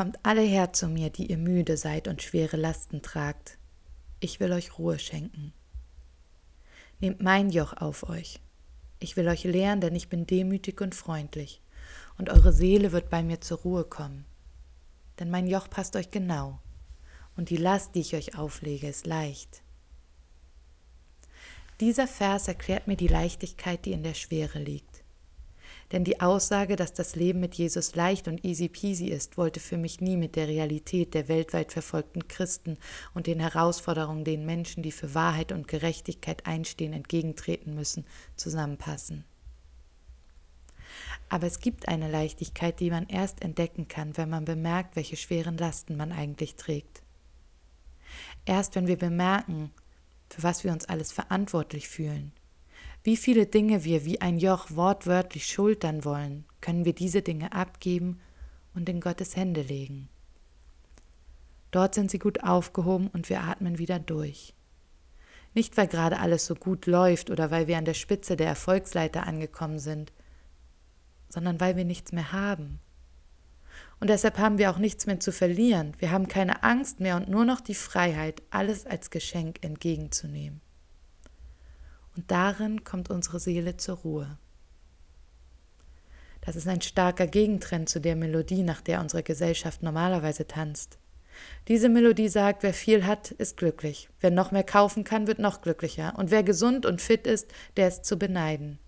Kommt alle her zu mir, die ihr müde seid und schwere Lasten tragt. Ich will euch Ruhe schenken. Nehmt mein Joch auf euch. Ich will euch lehren, denn ich bin demütig und freundlich, und eure Seele wird bei mir zur Ruhe kommen. Denn mein Joch passt euch genau, und die Last, die ich euch auflege, ist leicht. Dieser Vers erklärt mir die Leichtigkeit, die in der Schwere liegt. Denn die Aussage, dass das Leben mit Jesus leicht und easy peasy ist, wollte für mich nie mit der Realität der weltweit verfolgten Christen und den Herausforderungen, denen Menschen, die für Wahrheit und Gerechtigkeit einstehen, entgegentreten müssen, zusammenpassen. Aber es gibt eine Leichtigkeit, die man erst entdecken kann, wenn man bemerkt, welche schweren Lasten man eigentlich trägt. Erst wenn wir bemerken, für was wir uns alles verantwortlich fühlen, wie viele Dinge wir wie ein Joch wortwörtlich schultern wollen, können wir diese Dinge abgeben und in Gottes Hände legen. Dort sind sie gut aufgehoben und wir atmen wieder durch. Nicht, weil gerade alles so gut läuft oder weil wir an der Spitze der Erfolgsleiter angekommen sind, sondern weil wir nichts mehr haben. Und deshalb haben wir auch nichts mehr zu verlieren. Wir haben keine Angst mehr und nur noch die Freiheit, alles als Geschenk entgegenzunehmen und darin kommt unsere Seele zur Ruhe. Das ist ein starker Gegentrend zu der Melodie, nach der unsere Gesellschaft normalerweise tanzt. Diese Melodie sagt, wer viel hat, ist glücklich, wer noch mehr kaufen kann, wird noch glücklicher, und wer gesund und fit ist, der ist zu beneiden.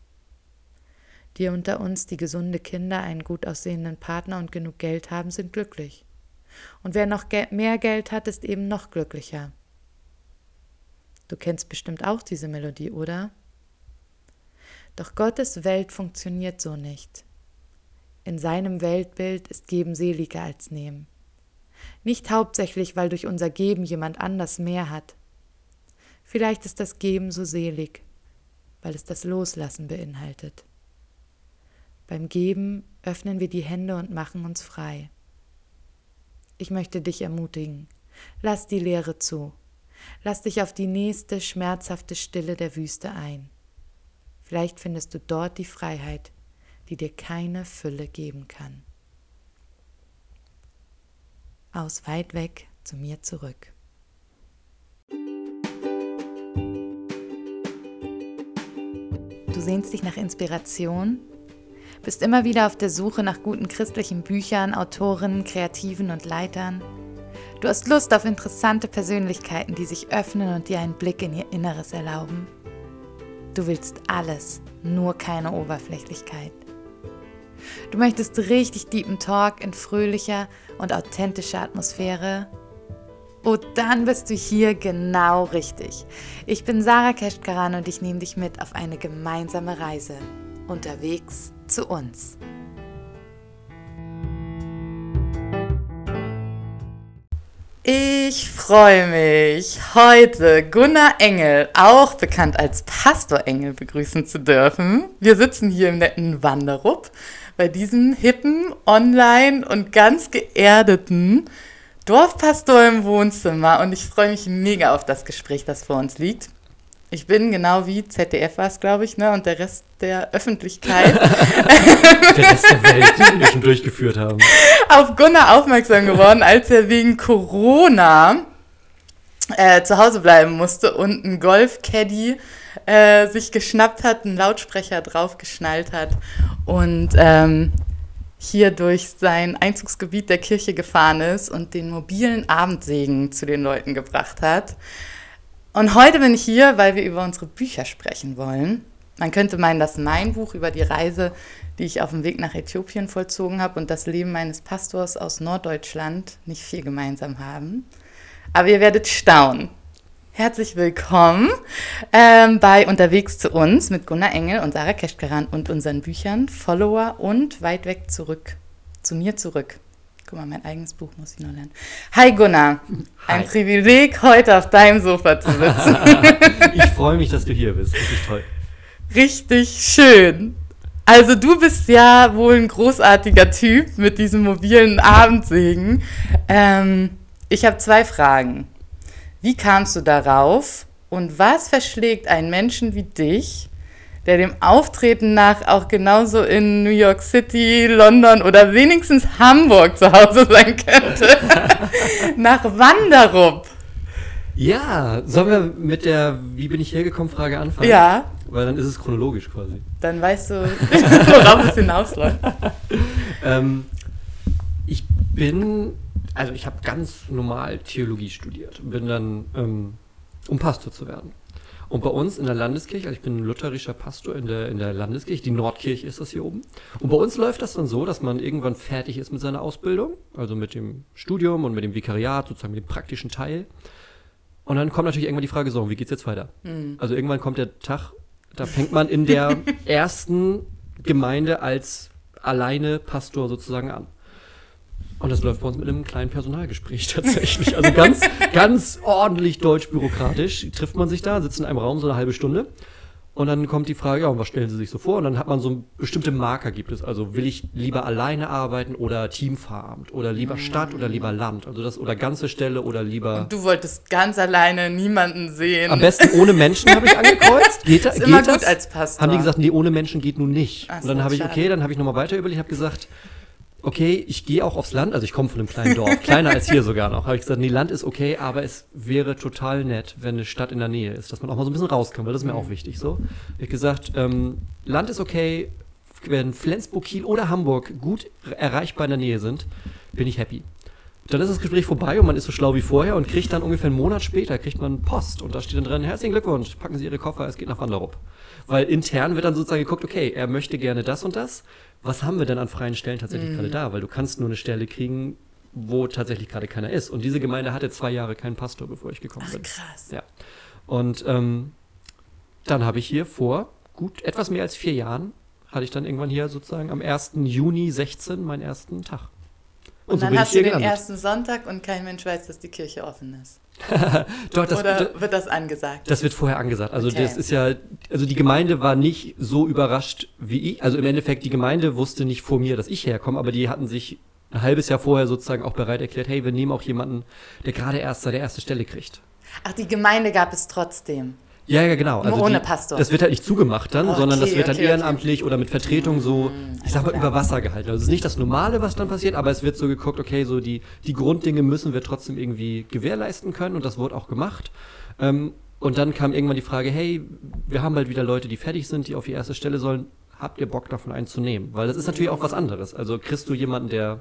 Die unter uns, die gesunde Kinder, einen gut aussehenden Partner und genug Geld haben, sind glücklich. Und wer noch mehr Geld hat, ist eben noch glücklicher. Du kennst bestimmt auch diese Melodie, oder? Doch Gottes Welt funktioniert so nicht. In seinem Weltbild ist Geben seliger als Nehmen. Nicht hauptsächlich, weil durch unser Geben jemand anders mehr hat. Vielleicht ist das Geben so selig, weil es das Loslassen beinhaltet. Beim Geben öffnen wir die Hände und machen uns frei. Ich möchte dich ermutigen, lass die Leere zu. Lass dich auf die nächste schmerzhafte Stille der Wüste ein. Vielleicht findest du dort die Freiheit, die dir keine Fülle geben kann. Aus weit weg zu mir zurück. Du sehnst dich nach Inspiration, bist immer wieder auf der Suche nach guten christlichen Büchern, Autoren, Kreativen und Leitern Du hast Lust auf interessante Persönlichkeiten, die sich öffnen und dir einen Blick in ihr Inneres erlauben. Du willst alles, nur keine Oberflächlichkeit. Du möchtest richtig deepen Talk in fröhlicher und authentischer Atmosphäre. Oh, dann bist du hier genau richtig. Ich bin Sarah Keschkaran und ich nehme dich mit auf eine gemeinsame Reise. Unterwegs zu uns. Ich freue mich, heute Gunnar Engel, auch bekannt als Pastor Engel, begrüßen zu dürfen. Wir sitzen hier im netten Wanderup bei diesem hippen, online und ganz geerdeten Dorfpastor im Wohnzimmer und ich freue mich mega auf das Gespräch, das vor uns liegt. Ich bin genau wie ZDF war es, glaube ich, ne? Und der Rest der Öffentlichkeit. der Rest der Welt, den wir schon durchgeführt haben. Auf Gunnar aufmerksam geworden, als er wegen Corona äh, zu Hause bleiben musste und ein Golfcaddy äh, sich geschnappt hat, einen Lautsprecher draufgeschnallt hat und ähm, hier durch sein Einzugsgebiet der Kirche gefahren ist und den mobilen Abendsegen zu den Leuten gebracht hat. Und heute bin ich hier, weil wir über unsere Bücher sprechen wollen. Man könnte meinen, dass mein Buch über die Reise, die ich auf dem Weg nach Äthiopien vollzogen habe, und das Leben meines Pastors aus Norddeutschland nicht viel gemeinsam haben. Aber ihr werdet staunen. Herzlich willkommen ähm, bei Unterwegs zu uns mit Gunnar Engel und Sarah Keschkaran und unseren Büchern Follower und Weit weg zurück. Zu mir zurück. Guck mal, mein eigenes Buch muss ich noch lernen. Hi Gunnar, Hi. ein Privileg, heute auf deinem Sofa zu sitzen. ich freue mich, dass du hier bist. Richtig toll. Richtig schön. Also du bist ja wohl ein großartiger Typ mit diesem mobilen Abendsegen. Ähm, ich habe zwei Fragen. Wie kamst du darauf und was verschlägt einen Menschen wie dich der dem Auftreten nach auch genauso in New York City, London oder wenigstens Hamburg zu Hause sein könnte. nach Wanderup. Ja, sollen wir mit der Wie bin ich hergekommen Frage anfangen? Ja. Weil dann ist es chronologisch quasi. Dann weißt du, worauf es hinausläuft. ähm, ich bin, also ich habe ganz normal Theologie studiert. Bin dann, ähm, um Pastor zu werden. Und bei uns in der Landeskirche, also ich bin ein lutherischer Pastor in der, in der Landeskirche, die Nordkirche ist das hier oben. Und bei uns läuft das dann so, dass man irgendwann fertig ist mit seiner Ausbildung, also mit dem Studium und mit dem Vikariat, sozusagen mit dem praktischen Teil. Und dann kommt natürlich irgendwann die Frage, so, wie geht's jetzt weiter? Mhm. Also irgendwann kommt der Tag, da fängt man in der ersten Gemeinde als alleine Pastor sozusagen an. Und das läuft bei uns mit einem kleinen Personalgespräch tatsächlich. Also ganz, ganz ordentlich deutsch-bürokratisch trifft man sich da, sitzt in einem Raum so eine halbe Stunde. Und dann kommt die Frage, ja, was stellen Sie sich so vor? Und dann hat man so bestimmte Marker gibt es. Also will ich lieber alleine arbeiten oder Teamfarmt oder lieber Stadt oder lieber Land? Also das oder ganze Stelle oder lieber. Und du wolltest ganz alleine niemanden sehen. Am besten ohne Menschen habe ich angekreuzt. Geht, ist geht immer das? gut als Pastor. Haben die gesagt, nee, ohne Menschen geht nun nicht. Ach und dann habe ich, okay, dann habe ich nochmal weiter überlegt, habe gesagt, okay, ich gehe auch aufs Land, also ich komme von einem kleinen Dorf, kleiner als hier sogar noch. Habe ich gesagt, nee, Land ist okay, aber es wäre total nett, wenn eine Stadt in der Nähe ist, dass man auch mal so ein bisschen rauskommt, weil das ist mir auch wichtig so. Ich habe gesagt, ähm, Land ist okay, wenn Flensburg, Kiel oder Hamburg gut erreichbar in der Nähe sind, bin ich happy. Dann ist das Gespräch vorbei und man ist so schlau wie vorher und kriegt dann ungefähr einen Monat später kriegt man Post und da steht dann drin, herzlichen Glückwunsch, packen Sie Ihre Koffer, es geht nach Wanderup. Weil intern wird dann sozusagen geguckt, okay, er möchte gerne das und das. Was haben wir denn an freien Stellen tatsächlich gerade da? Weil du kannst nur eine Stelle kriegen, wo tatsächlich gerade keiner ist. Und diese Gemeinde hatte zwei Jahre keinen Pastor, bevor ich gekommen Ach, bin. krass. Ja. Und ähm, dann habe ich hier vor gut etwas mehr als vier Jahren, hatte ich dann irgendwann hier sozusagen am 1. Juni 16 meinen ersten Tag. Und, so dann hast du den gelandet. ersten Sonntag und kein Mensch weiß, dass die Kirche offen ist. Doch, das, Oder das, wird das angesagt? das wird vorher angesagt. Also Okay. das ist ja, also die Gemeinde war nicht so überrascht wie ich. Also im Endeffekt, die Gemeinde wusste nicht vor mir, dass ich herkomme, aber die hatten sich ein halbes Jahr vorher sozusagen auch bereit erklärt, hey, wir nehmen auch jemanden, der gerade erst seine erste Stelle kriegt. Ach, die Gemeinde gab es trotzdem. Ja, ja, genau. Nur ohne die, Pastor. Das wird halt nicht zugemacht dann, Okay, sondern das wird dann okay, okay. ehrenamtlich oder mit Vertretung so, ich sag mal, über Wasser gehalten. Also es ist nicht das Normale, was dann passiert, aber es wird so geguckt, okay, so die, die Grunddinge müssen wir trotzdem irgendwie gewährleisten können und das wurde auch gemacht. Ähm, und dann kam irgendwann die Frage, hey, wir haben bald wieder Leute, die fertig sind, die auf die erste Stelle sollen. Habt ihr Bock davon einen zu nehmen? Weil das ist natürlich auch was anderes. Also kriegst du jemanden, der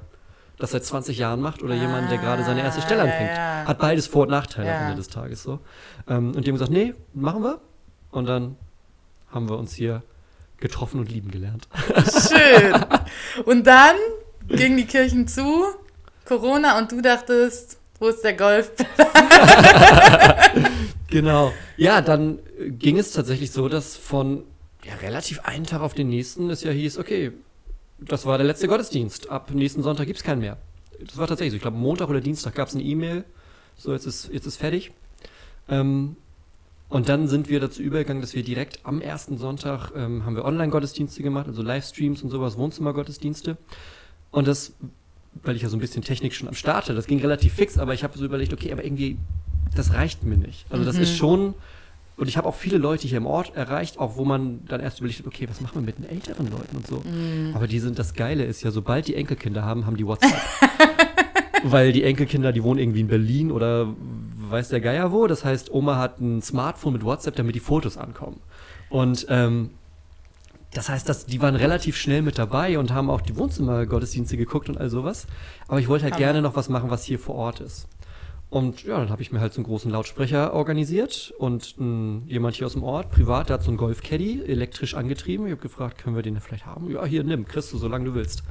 das seit 20 Jahren macht oder jemanden, der gerade seine erste Stelle Ah, anfängt. Hat beides Vor- und Nachteile am. Ende des Tages so. Ähm, und die haben gesagt, nee, machen wir. Und dann haben wir uns hier getroffen und lieben gelernt. Schön. Und dann gingen die Kirchen zu, Corona, und du dachtest, wo ist der Golf? Genau. Ja, dann ging es tatsächlich so, dass von ja, relativ einen Tag auf den nächsten es ja hieß, okay, das war der letzte Gottesdienst. Ab nächsten Sonntag gibt's keinen mehr. Das war tatsächlich so. Ich glaube, Montag oder Dienstag gab's eine E-Mail. So, jetzt ist, jetzt ist fertig. Ähm, und dann sind wir dazu übergegangen, dass wir direkt am ersten Sonntag ähm, haben wir Online-Gottesdienste gemacht, also Livestreams und sowas, Wohnzimmergottesdienste. Und das, weil ich ja so ein bisschen Technik schon am Start hatte, das ging relativ fix, aber ich habe so überlegt, okay, aber irgendwie, das reicht mir nicht. Also das ist schon, und ich habe auch viele Leute hier im Ort erreicht, auch wo man dann erst überlegt, hat, okay, was machen wir mit den älteren Leuten und so. Aber die sind, das Geile ist ja, sobald die Enkelkinder haben, haben die WhatsApp. Weil die Enkelkinder, die wohnen irgendwie in Berlin oder weiß der Geier wo. Das heißt, Oma hat ein Smartphone mit WhatsApp, damit die Fotos ankommen. Und ähm, das heißt, dass die waren relativ schnell mit dabei und haben auch die Wohnzimmergottesdienste geguckt und all sowas. Aber ich wollte halt Hammer. gerne noch was machen, was hier vor Ort ist. Und ja, dann habe ich mir halt so einen großen Lautsprecher organisiert und mh, jemand hier aus dem Ort, privat, der hat so einen Golf Caddy, elektrisch angetrieben. Ich habe gefragt, können wir den vielleicht haben? Ja, hier, nimm, kriegst du, solange du willst.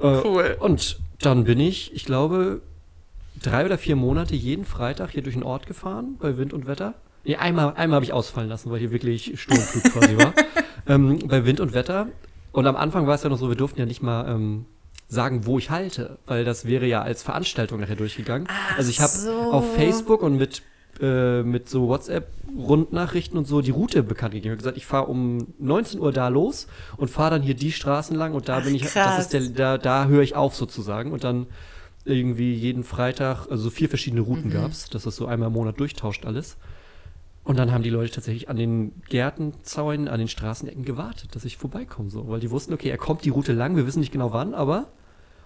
Äh, Cool. Und dann bin ich, ich glaube, drei oder vier Monate jeden Freitag hier durch den Ort gefahren, bei Wind und Wetter. Nee, einmal, einmal habe ich ausfallen lassen, weil hier wirklich Sturmflut quasi war. Ähm, bei Wind und Wetter. Und am Anfang war es ja noch so, wir durften ja nicht mal ähm, sagen, wo ich halte, weil das wäre ja als Veranstaltung nachher durchgegangen. Ach also ich habe so. auf Facebook und mit, äh, mit so WhatsApp-Rundnachrichten und so die Route bekannt gegeben. Ich habe gesagt, ich fahre um 19 Uhr da los und fahre dann hier die Straßen lang und da Ach, bin ich, das krass. ist der, da, da höre ich auf sozusagen. Und dann irgendwie jeden Freitag, also so vier verschiedene Mhm. Routen gab's, dass das so einmal im Monat durchtauscht alles. Und dann haben die Leute tatsächlich an den Gärtenzäunen, an den Straßenecken gewartet, dass ich vorbeikomme, so. Weil die wussten, okay, er kommt die Route lang, wir wissen nicht genau wann, aber.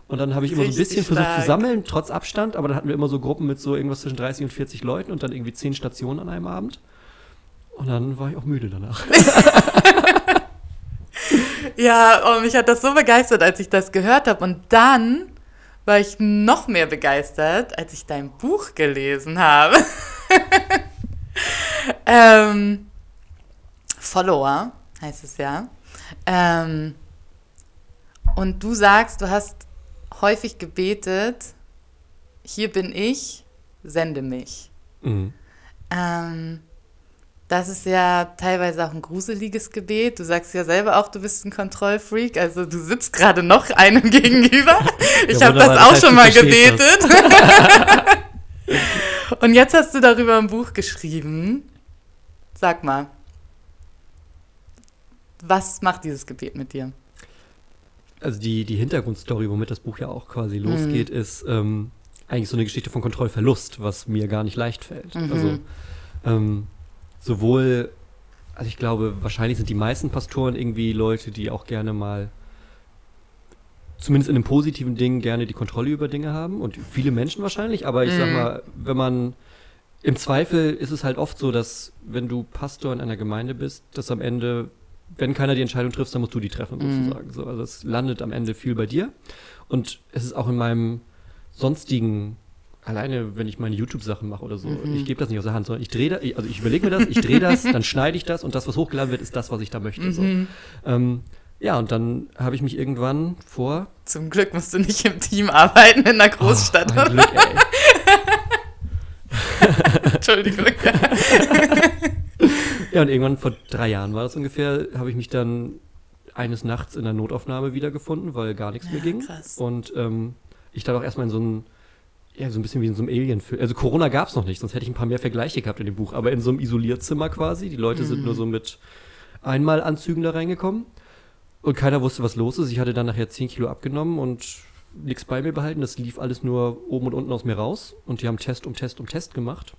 Und dann habe ich immer so ein bisschen stark. versucht zu sammeln, trotz Abstand, aber dann hatten wir immer so Gruppen mit so irgendwas zwischen 30 und 40 Leuten und dann irgendwie 10 Stationen an einem Abend. Und dann war ich auch müde danach. ja, oh, mich hat das so begeistert, als ich das gehört habe. Und dann war ich noch mehr begeistert, als ich dein Buch gelesen habe. ähm, Follower heißt es ja. Ähm, und du sagst, du hast häufig gebetet, hier bin ich, sende mich. Mhm. Ähm, das ist ja teilweise auch ein gruseliges Gebet. Du sagst ja selber auch, du bist ein Kontrollfreak. Also du sitzt gerade noch einem gegenüber. Ich ja, habe das auch schon mal gebetet. Und jetzt hast du darüber ein Buch geschrieben. Sag mal, was macht dieses Gebet mit dir? Also die, die Hintergrundstory, womit das Buch ja auch quasi losgeht, mhm. ist ähm, eigentlich so eine Geschichte von Kontrollverlust, was mir gar nicht leicht fällt. Mhm. Also ähm, sowohl, also ich glaube, wahrscheinlich sind die meisten Pastoren irgendwie Leute, die auch gerne mal zumindest in einem positiven Ding gerne die Kontrolle über Dinge haben und viele Menschen wahrscheinlich, aber ich mhm. sag mal, wenn man im Zweifel ist es halt oft so, dass wenn du Pastor in einer Gemeinde bist, dass am Ende, wenn keiner die Entscheidung trifft, dann musst du die treffen mhm. sozusagen. So, also es landet am Ende viel bei dir und es ist auch in meinem sonstigen alleine, wenn ich meine YouTube-Sachen mache oder so, mhm. ich gebe das nicht aus der Hand, sondern ich drehe da, also ich überlege mir das, ich drehe das, dann schneide ich das und das, was hochgeladen wird, ist das, was ich da möchte. Mhm. So. Ähm, ja, und dann habe ich mich irgendwann vor. Zum Glück musst du nicht im Team arbeiten in einer Großstadt. Oh, Glück, ey. Entschuldigung. ja, und irgendwann vor drei Jahren war das ungefähr, habe ich mich dann eines Nachts in der Notaufnahme wiedergefunden, weil gar nichts ja, mehr ging. Krass. Und ähm, ich dann auch erstmal in so ein, ja, so ein bisschen wie in so einem Alien-Film. Also Corona gab es noch nicht, sonst hätte ich ein paar mehr Vergleiche gehabt in dem Buch, aber in so einem Isolierzimmer quasi. Die Leute mhm. sind nur so mit Einmalanzügen da reingekommen. Und keiner wusste, was los ist. Ich hatte dann nachher 10 Kilo abgenommen und nichts bei mir behalten. Das lief alles nur oben und unten aus mir raus. Und die haben Test um Test um Test gemacht.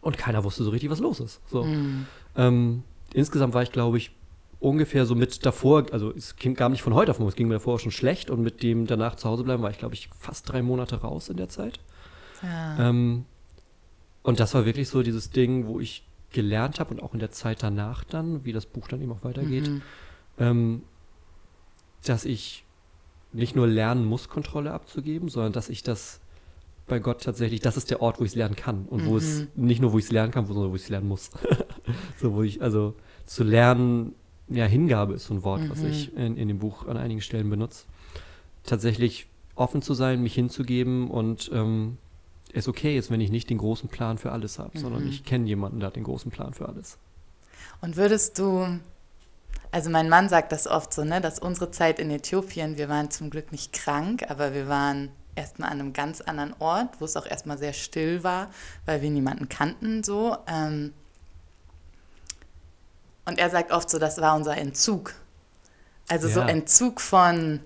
Und keiner wusste so richtig, was los ist. So. Mhm. Ähm, insgesamt war ich, glaube ich, ungefähr so mit davor, also es kam nicht von heute auf morgen, es ging mir davor schon schlecht und mit dem danach zu Hause bleiben war ich, glaube ich, fast drei Monate raus in der Zeit. Ja. Ähm, und das war wirklich so dieses Ding, wo ich gelernt habe und auch in der Zeit danach dann, wie das Buch dann eben auch weitergeht, mhm ähm, dass ich nicht nur lernen muss, Kontrolle abzugeben, sondern dass ich das bei Gott tatsächlich, das ist der Ort, wo ich es lernen kann und mhm. wo es mhm. nicht nur, wo ich es lernen kann, sondern wo ich es lernen muss. so, wo ich, also zu lernen, ja, Hingabe ist so ein Wort, mhm. was ich in, in dem Buch an einigen Stellen benutze. Tatsächlich offen zu sein, mich hinzugeben und ähm, es okay ist, wenn ich nicht den großen Plan für alles habe, mhm. sondern ich kenne jemanden, der hat den großen Plan für alles. Und würdest du also mein Mann sagt das oft so, ne, dass unsere Zeit in Äthiopien, wir waren zum Glück nicht krank, aber wir waren erstmal an einem ganz anderen Ort, wo es auch erstmal sehr still war, weil wir niemanden kannten so. Ähm und er sagt oft so, das war unser Entzug. Also ja. so Entzug von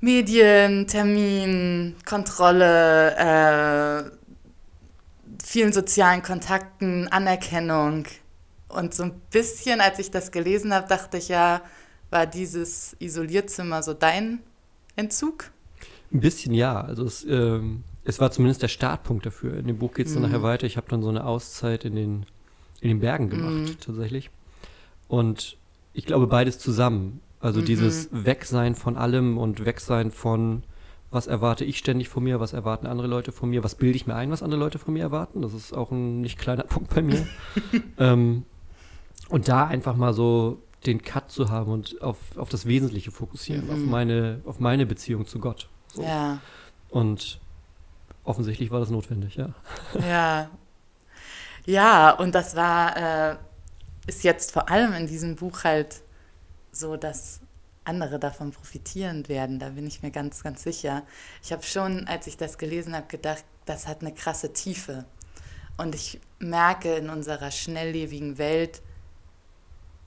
Medien, Termin, Kontrolle, äh, vielen sozialen Kontakten, Anerkennung. Und so ein bisschen, als ich das gelesen habe, dachte ich ja, war dieses Isolierzimmer so dein Entzug? Ein bisschen ja. Also es, ähm, es war zumindest der Startpunkt dafür. In dem Buch geht es dann mhm. nachher weiter. Ich habe dann so eine Auszeit in den, in den Bergen gemacht, mhm. tatsächlich. Und ich glaube, beides zusammen. Also mhm. dieses Wegsein von allem und Wegsein von, was erwarte ich ständig von mir, was erwarten andere Leute von mir, was bilde ich mir ein, was andere Leute von mir erwarten. Das ist auch ein nicht kleiner Punkt bei mir. ähm, und da einfach mal so den Cut zu haben und auf, auf das Wesentliche fokussieren, mhm. auf, meine, auf meine Beziehung zu Gott. So. Ja. Und offensichtlich war das notwendig, ja. Ja. Ja, und das war, äh, ist jetzt vor allem in diesem Buch halt so, dass andere davon profitieren werden. Da bin ich mir ganz, ganz sicher. Ich habe schon, als ich das gelesen habe, gedacht, das hat eine krasse Tiefe. Und ich merke in unserer schnelllebigen Welt,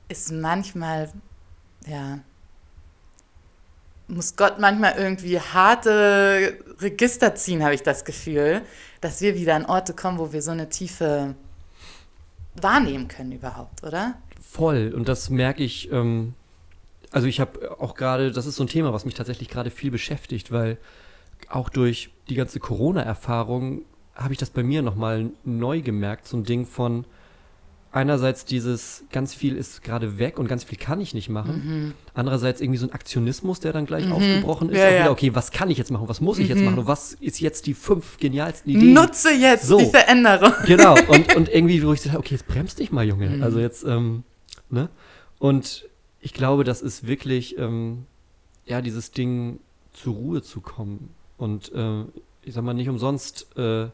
ist manchmal, ja, muss Gott manchmal irgendwie harte Register ziehen, habe ich das Gefühl, dass wir wieder an Orte kommen, wo wir so eine tiefe wahrnehmen können überhaupt, oder? Voll. Und das merke ich, ähm, also ich habe auch gerade, das ist so ein Thema, was mich tatsächlich gerade viel beschäftigt, weil auch durch die ganze Corona-Erfahrung habe ich das bei mir nochmal neu gemerkt, so ein Ding von einerseits dieses ganz viel ist gerade weg und ganz viel kann ich nicht machen. Mhm. Andererseits irgendwie so ein Aktionismus, der dann gleich aufgebrochen ist. Ja, ja. wieder, okay, was kann ich jetzt machen? Was muss ich jetzt machen? Und was ist jetzt die fünf genialsten Ideen? Nutze jetzt So. die Veränderung. Genau, und, und irgendwie, wo ich sage, okay, jetzt bremst dich mal, Junge. Mhm. Also jetzt, ähm, ne? Und ich glaube, das ist wirklich, ähm, ja, dieses Ding zur Ruhe zu kommen. Und äh, ich sag mal, nicht umsonst äh,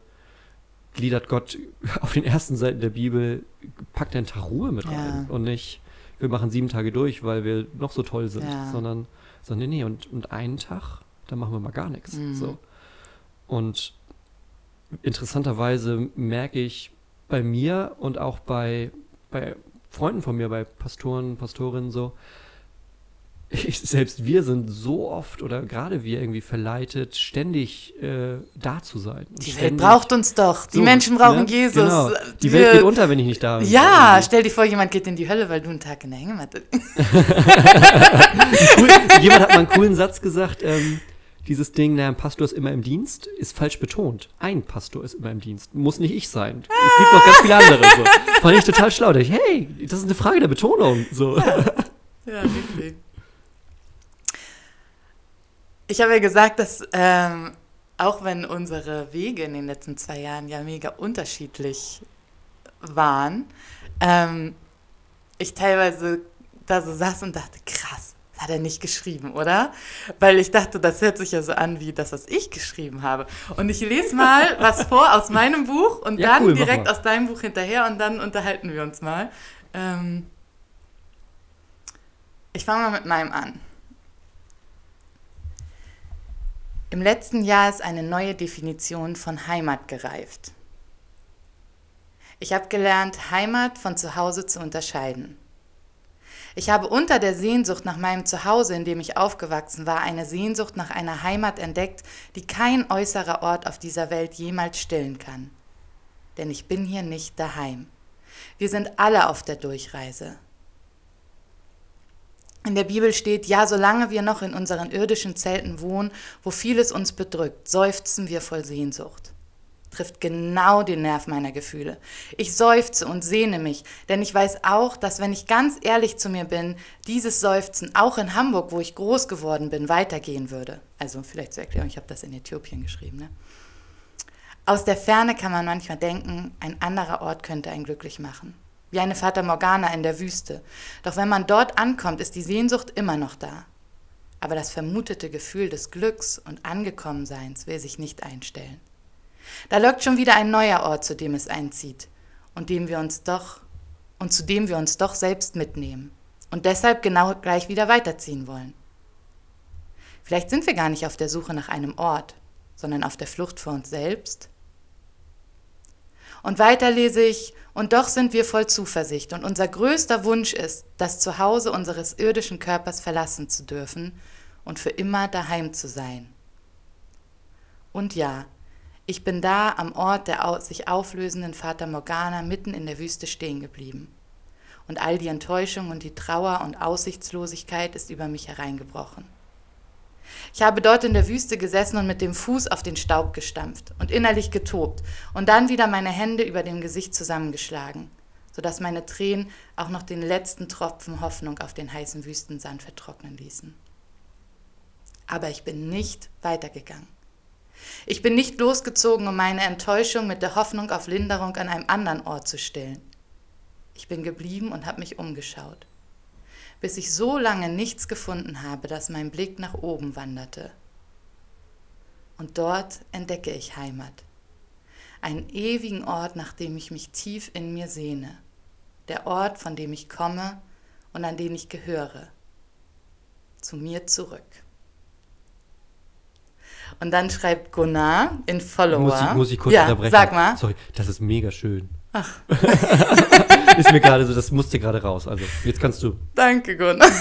gliedert Gott auf den ersten Seiten der Bibel, packt einen Tag Ruhe mit Ja. rein. Und nicht, wir machen sieben Tage durch, weil wir noch so toll sind, Ja. sondern, sondern nee, und, und einen Tag, da machen wir mal gar nichts. Mhm. So. Und interessanterweise merke ich bei mir und auch bei, bei Freunden von mir, bei Pastoren, Pastorinnen so, ich, selbst wir sind so oft oder gerade wir irgendwie verleitet, ständig äh, da zu sein. Die Welt braucht uns doch. Die so, Menschen brauchen ne? Jesus. Genau. Die Wir- Welt geht unter, wenn ich nicht da bin. Ja, Irgendwie. stell dir vor, jemand geht in die Hölle, weil du einen Tag in der Hängematte. cool, jemand hat mal einen coolen Satz gesagt, ähm, dieses Ding, naja, ein Pastor ist immer im Dienst, ist falsch betont. Ein Pastor ist immer im Dienst. Muss nicht ich sein. Es gibt noch ganz viele andere. So. Fand ich total schlau. Da dachte ich, hey, das ist eine Frage der Betonung. So. Ja, richtig. Ich habe ja gesagt, dass ähm, auch wenn unsere Wege in den letzten zwei Jahren ja mega unterschiedlich waren, ähm, ich teilweise da so saß und dachte, krass, das hat er nicht geschrieben, oder? Weil ich dachte, das hört sich ja so an wie das, was ich geschrieben habe. Und ich lese mal was vor aus meinem Buch und Ja, dann cool, direkt aus deinem Buch hinterher und dann unterhalten wir uns mal. Ähm, ich fange mal mit meinem an. Im letzten Jahr ist eine neue Definition von Heimat gereift. Ich habe gelernt, Heimat von Zuhause zu unterscheiden. Ich habe unter der Sehnsucht nach meinem Zuhause, in dem ich aufgewachsen war, eine Sehnsucht nach einer Heimat entdeckt, die kein äußerer Ort auf dieser Welt jemals stillen kann. Denn ich bin hier nicht daheim. Wir sind alle auf der Durchreise. In der Bibel steht, ja, solange wir noch in unseren irdischen Zelten wohnen, wo vieles uns bedrückt, seufzen wir voll Sehnsucht. Trifft genau den Nerv meiner Gefühle. Ich seufze und sehne mich, denn ich weiß auch, dass wenn ich ganz ehrlich zu mir bin, dieses Seufzen auch in Hamburg, wo ich groß geworden bin, weitergehen würde. Also vielleicht zur Erklärung, ich habe das in Äthiopien geschrieben. Ne? Aus der Ferne kann man manchmal denken, ein anderer Ort könnte einen glücklich machen. Wie eine Fata Morgana in der Wüste. Doch wenn man dort ankommt, ist die Sehnsucht immer noch da. Aber das vermutete Gefühl des Glücks und Angekommenseins will sich nicht einstellen. Da lockt schon wieder ein neuer Ort, zu dem es einzieht und dem wir uns doch und zu dem wir uns doch selbst mitnehmen und deshalb genau gleich wieder weiterziehen wollen. Vielleicht sind wir gar nicht auf der Suche nach einem Ort, sondern auf der Flucht vor uns selbst. Und weiter lese ich, und doch sind wir voll Zuversicht, und unser größter Wunsch ist, das Zuhause unseres irdischen Körpers verlassen zu dürfen und für immer daheim zu sein. Und ja, ich bin da am Ort der sich auflösenden Fata Morgana mitten in der Wüste stehen geblieben. Und all die Enttäuschung und die Trauer und Aussichtslosigkeit ist über mich hereingebrochen. Ich habe dort in der Wüste gesessen und mit dem Fuß auf den Staub gestampft und innerlich getobt und dann wieder meine Hände über dem Gesicht zusammengeschlagen, sodass meine Tränen auch noch den letzten Tropfen Hoffnung auf den heißen Wüstensand vertrocknen ließen. Aber ich bin nicht weitergegangen. Ich bin nicht losgezogen, um meine Enttäuschung mit der Hoffnung auf Linderung an einem anderen Ort zu stillen. Ich bin geblieben und habe mich umgeschaut bis ich so lange nichts gefunden habe, dass mein Blick nach oben wanderte. Und dort entdecke ich Heimat. Einen ewigen Ort, nach dem ich mich tief in mir sehne. Der Ort, von dem ich komme und an den ich gehöre. Zu mir zurück. Und dann schreibt Gunnar in Follower. Muss ich, muss ich kurz ja, unterbrechen? Sag mal. Sorry, das ist mega schön. Ach. ist mir gerade so, das musste gerade raus. Also, jetzt kannst du. Danke, Gunnar.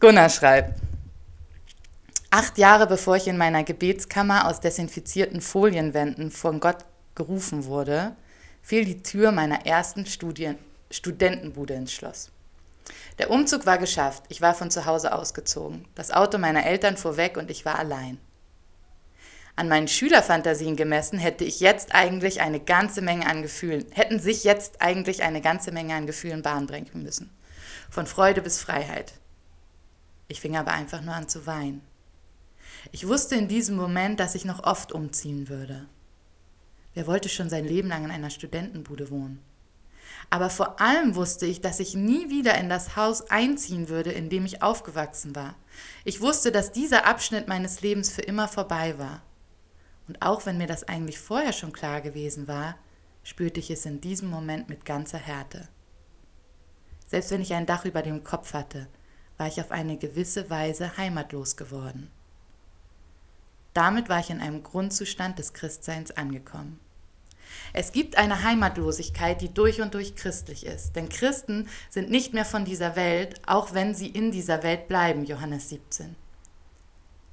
Gunnar schreibt, acht Jahre bevor ich in meiner Gebetskammer aus desinfizierten Folienwänden vor Gott, gerufen wurde, fiel die Tür meiner ersten Studien Studentenbude ins Schloss. Der Umzug war geschafft, ich war von zu Hause ausgezogen. Das Auto meiner Eltern fuhr weg und ich war allein. An meinen Schülerfantasien gemessen hätte ich jetzt eigentlich eine ganze Menge an Gefühlen, hätten sich jetzt eigentlich eine ganze Menge an Gefühlen Bahn bringen müssen. Von Freude bis Freiheit. Ich fing aber einfach nur an zu weinen. Ich wusste in diesem Moment, dass ich noch oft umziehen würde. Wer wollte schon sein Leben lang in einer Studentenbude wohnen? Aber vor allem wusste ich, dass ich nie wieder in das Haus einziehen würde, in dem ich aufgewachsen war. Ich wusste, dass dieser Abschnitt meines Lebens für immer vorbei war. Und auch wenn mir das eigentlich vorher schon klar gewesen war, spürte ich es in diesem Moment mit ganzer Härte. Selbst wenn ich ein Dach über dem Kopf hatte, war ich auf eine gewisse Weise heimatlos geworden. Damit war ich in einem Grundzustand des Christseins angekommen. Es gibt eine Heimatlosigkeit, die durch und durch christlich ist. Denn Christen sind nicht mehr von dieser Welt, auch wenn sie in dieser Welt bleiben, Johannes 17.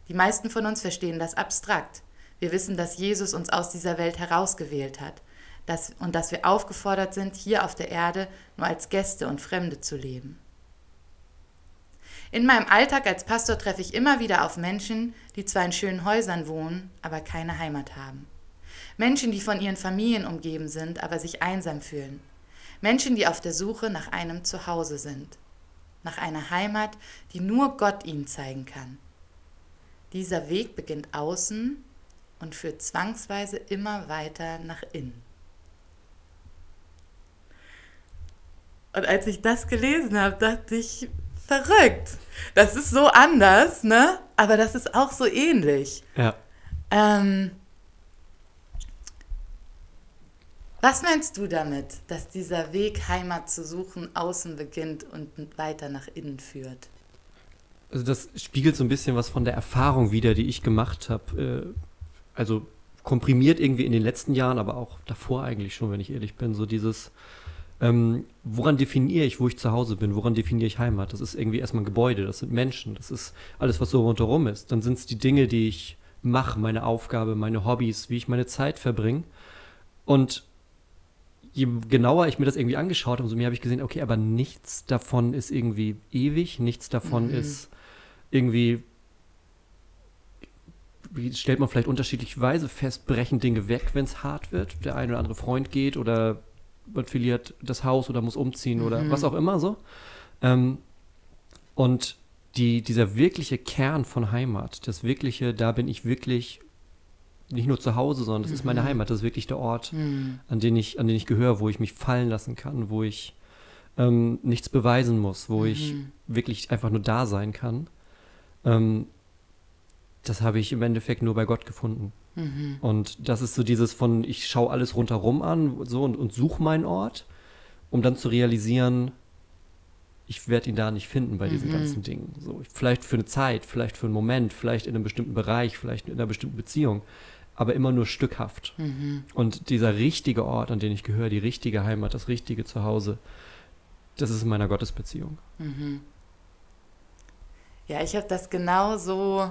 Die meisten von uns verstehen das abstrakt. Wir wissen, dass Jesus uns aus dieser Welt herausgewählt hat dass, und dass wir aufgefordert sind, hier auf der Erde nur als Gäste und Fremde zu leben. In meinem Alltag als Pastor treffe ich immer wieder auf Menschen, die zwar in schönen Häusern wohnen, aber keine Heimat haben. Menschen, die von ihren Familien umgeben sind, aber sich einsam fühlen. Menschen, die auf der Suche nach einem Zuhause sind. Nach einer Heimat, die nur Gott ihnen zeigen kann. Dieser Weg beginnt außen und führt zwangsweise immer weiter nach innen. Und als ich das gelesen habe, dachte ich, verrückt. Das ist so anders, ne? Aber das ist auch so ähnlich. Ja. Ähm, was meinst du damit, dass dieser Weg, Heimat zu suchen, außen beginnt und weiter nach innen führt? Also das spiegelt so ein bisschen was von der Erfahrung wider, die ich gemacht habe. Also komprimiert irgendwie in den letzten Jahren, aber auch davor eigentlich schon, wenn ich ehrlich bin. So dieses, ähm, woran definiere ich, wo ich zu Hause bin? Woran definiere ich Heimat? Das ist irgendwie erstmal ein Gebäude, das sind Menschen, das ist alles, was so rundherum ist. Dann sind es die Dinge, die ich mache, meine Aufgabe, meine Hobbys, wie ich meine Zeit verbringe. Und je genauer ich mir das irgendwie angeschaut habe, umso mehr habe ich gesehen, okay, aber nichts davon ist irgendwie ewig, nichts davon mhm. ist irgendwie, wie stellt man vielleicht unterschiedliche Weise fest, brechen Dinge weg, wenn es hart wird. Der eine oder andere Freund geht oder man verliert das Haus oder muss umziehen mhm. oder was auch immer so. Ähm, und die, dieser wirkliche Kern von Heimat, das wirkliche, da bin ich wirklich nicht nur zu Hause, sondern das mhm. ist meine mhm. Heimat, das ist wirklich der Ort, mhm. an den ich, an den ich gehöre, wo ich mich fallen lassen kann, wo ich ähm, nichts beweisen muss, wo ich mhm. wirklich einfach nur da sein kann. Ähm, das habe ich im Endeffekt nur bei Gott gefunden. Mhm. Und das ist so dieses von, ich schaue alles rundherum an so und, und suche meinen Ort, um dann zu realisieren, ich werde ihn da nicht finden bei diesen mhm. ganzen Dingen. So, vielleicht für eine Zeit, vielleicht für einen Moment, vielleicht in einem bestimmten Bereich, vielleicht in einer bestimmten Beziehung, aber immer nur stückhaft. Mhm. Und dieser richtige Ort, an den ich gehöre, die richtige Heimat, das richtige Zuhause, das ist in meiner Gottesbeziehung. Mhm. Ja, ich habe das genau so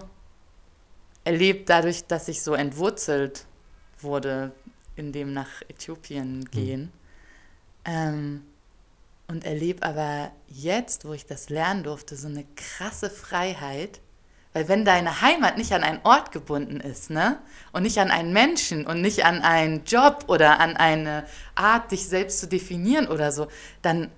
erlebt, dadurch, dass ich so entwurzelt wurde, in dem nach Äthiopien hm. gehen. Mhm. Ähm, und erlebe aber jetzt, wo ich das lernen durfte, so eine krasse Freiheit. Weil wenn deine Heimat nicht an einen Ort gebunden ist, ne? Und nicht an einen Menschen und nicht an einen Job oder an eine Art, dich selbst zu definieren oder so, dann,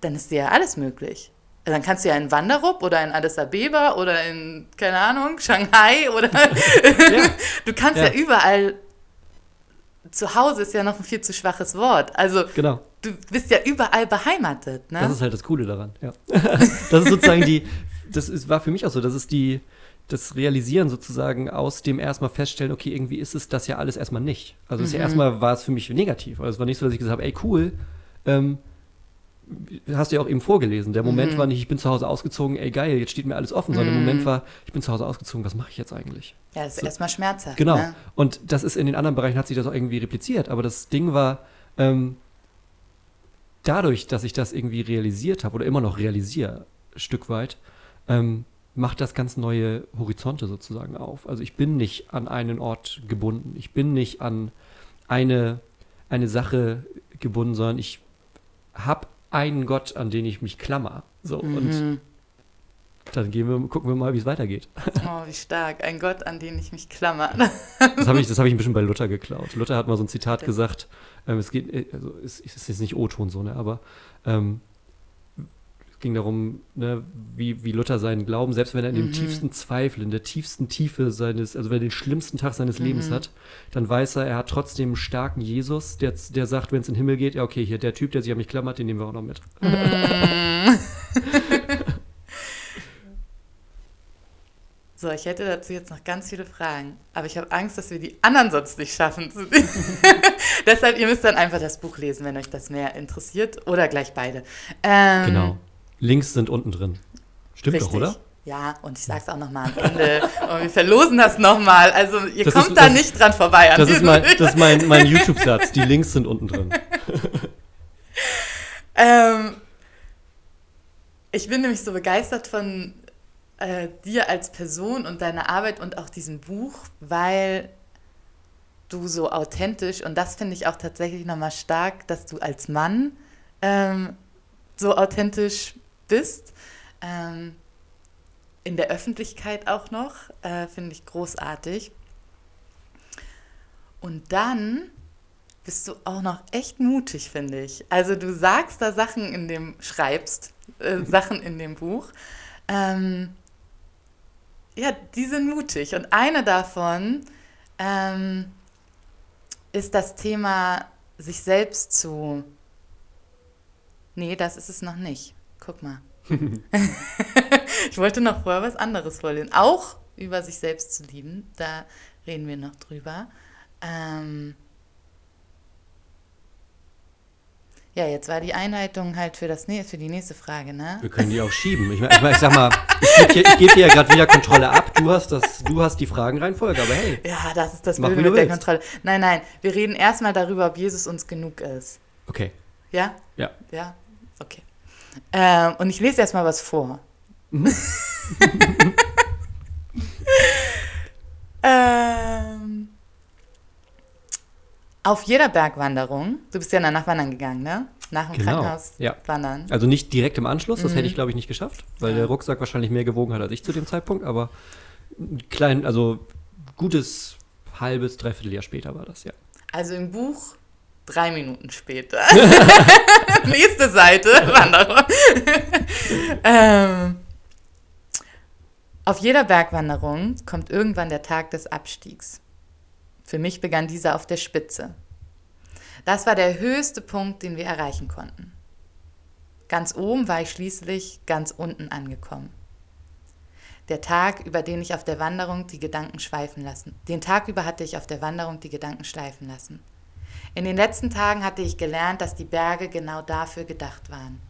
dann ist dir ja alles möglich dann kannst du ja in Wanderup oder in Addis Abeba oder in, keine Ahnung, Shanghai oder ja. du kannst ja. ja. überall, zu Hause ist ja noch ein viel zu schwaches Wort. Also genau. du bist ja überall beheimatet. Ne? Das ist halt das Coole daran, ja. das ist sozusagen die, das ist, war für mich auch so, das ist die, das Realisieren sozusagen aus dem erstmal feststellen, okay, irgendwie ist es das ja alles erstmal nicht. Also mhm. ja erstmal war es für mich negativ. Also es war nicht so, dass ich gesagt habe, ey cool, ähm, hast du ja auch eben vorgelesen. Der Moment mhm. war nicht, ich bin zu Hause ausgezogen, ey geil, jetzt steht mir alles offen, sondern der Moment mhm. war, ich bin zu Hause ausgezogen, was mache ich jetzt eigentlich? Ja, das ist so. erstmal schmerzhaft. Genau. Ne? Und das ist in den anderen Bereichen hat sich das auch irgendwie repliziert, aber das Ding war, ähm, dadurch, dass ich das irgendwie realisiert habe oder immer noch realisiere, Stück weit, ähm, macht das ganz neue Horizonte sozusagen auf. Also ich bin nicht an einen Ort gebunden, ich bin nicht an eine, eine Sache gebunden, sondern ich habe einen Gott, an den ich mich klammer. So, Mhm. und dann gehen wir, gucken wir mal, wie es weitergeht. Oh, wie stark. Ein Gott, an den ich mich klammer. Das habe ich, das hab ich ein bisschen bei Luther geklaut. Luther hat mal so ein Zitat gesagt, ähm, es geht, äh, also es, es ist jetzt nicht O-Ton so, ne, aber ähm, es ging darum, ne, wie, wie Luther seinen Glauben, selbst wenn er in dem Mhm. tiefsten Zweifel, in der tiefsten Tiefe seines, also wenn er den schlimmsten Tag seines Lebens Mhm. hat, dann weiß er, er hat trotzdem einen starken Jesus, der, der sagt, wenn es in den Himmel geht, ja okay, hier der Typ, der sich an mich klammert, den nehmen wir auch noch mit. So, ich hätte dazu jetzt noch ganz viele Fragen, aber ich habe Angst, dass wir die anderen sonst nicht schaffen. Deshalb, ihr müsst dann einfach das Buch lesen, wenn euch das mehr interessiert oder gleich beide. Ähm, Genau. Links sind unten drin. Stimmt richtig. doch, oder? Ja, und ich sag's auch nochmal am Ende. und wir verlosen das nochmal. Also ihr Das kommt ist- da das- nicht dran vorbei Das ist mein, das ist mein, mein YouTube-Satz. Die Links sind unten drin. Ähm, ich bin nämlich so begeistert von äh, dir als Person und deiner Arbeit und auch diesem Buch, weil du so authentisch und das finde ich auch tatsächlich nochmal stark, dass du als Mann ähm, so authentisch bist. Ähm, in der Öffentlichkeit auch noch, äh, finde ich großartig. Und dann bist du auch noch echt mutig, finde ich. Also du sagst da Sachen in dem, schreibst äh, Sachen in dem Buch. Ähm, ja, die sind mutig. Und eine davon ähm, ist das Thema, sich selbst zu. Nee, das ist es noch nicht. Guck mal. ich wollte noch vorher was anderes vorlesen. Auch über sich selbst zu lieben. Da reden wir noch drüber. Ähm, ja, jetzt war die Einleitung halt für, das, für die nächste Frage, ne? Wir können die auch schieben. Ich, ich, ich sag mal, ich gebe dir, geb dir ja gerade wieder Kontrolle ab. Du hast, das, du hast die Fragenreihenfolge, aber hey. Ja, das ist das Blöde mit der willst. Kontrolle. Nein, nein, wir reden erstmal darüber, ob Jesus uns genug ist. Okay. Ja? Ja. Ja? Okay. Ähm, und ich lese erstmal was vor. ähm, auf jeder Bergwanderung, du bist ja danach wandern gegangen, ne? Nach dem Genau, Krankenhaus ja. wandern. Also nicht direkt im Anschluss, das Mhm. hätte ich glaube ich nicht geschafft, weil Ja. der Rucksack wahrscheinlich mehr gewogen hat als ich zu dem Zeitpunkt, aber ein klein, also gutes halbes, dreiviertel Jahr später war das, ja. Also im Buch drei Minuten später. Nächste Seite, Wanderung. ähm, auf jeder Bergwanderung kommt irgendwann der Tag des Abstiegs. Für mich begann dieser auf der Spitze. Das war der höchste Punkt, den wir erreichen konnten. Ganz oben war ich schließlich ganz unten angekommen. Der Tag, über den ich auf der Wanderung die Gedanken schweifen lassen. Den Tag über hatte ich auf der Wanderung die Gedanken schleifen lassen. In den letzten Tagen hatte ich gelernt, dass die Berge genau dafür gedacht waren.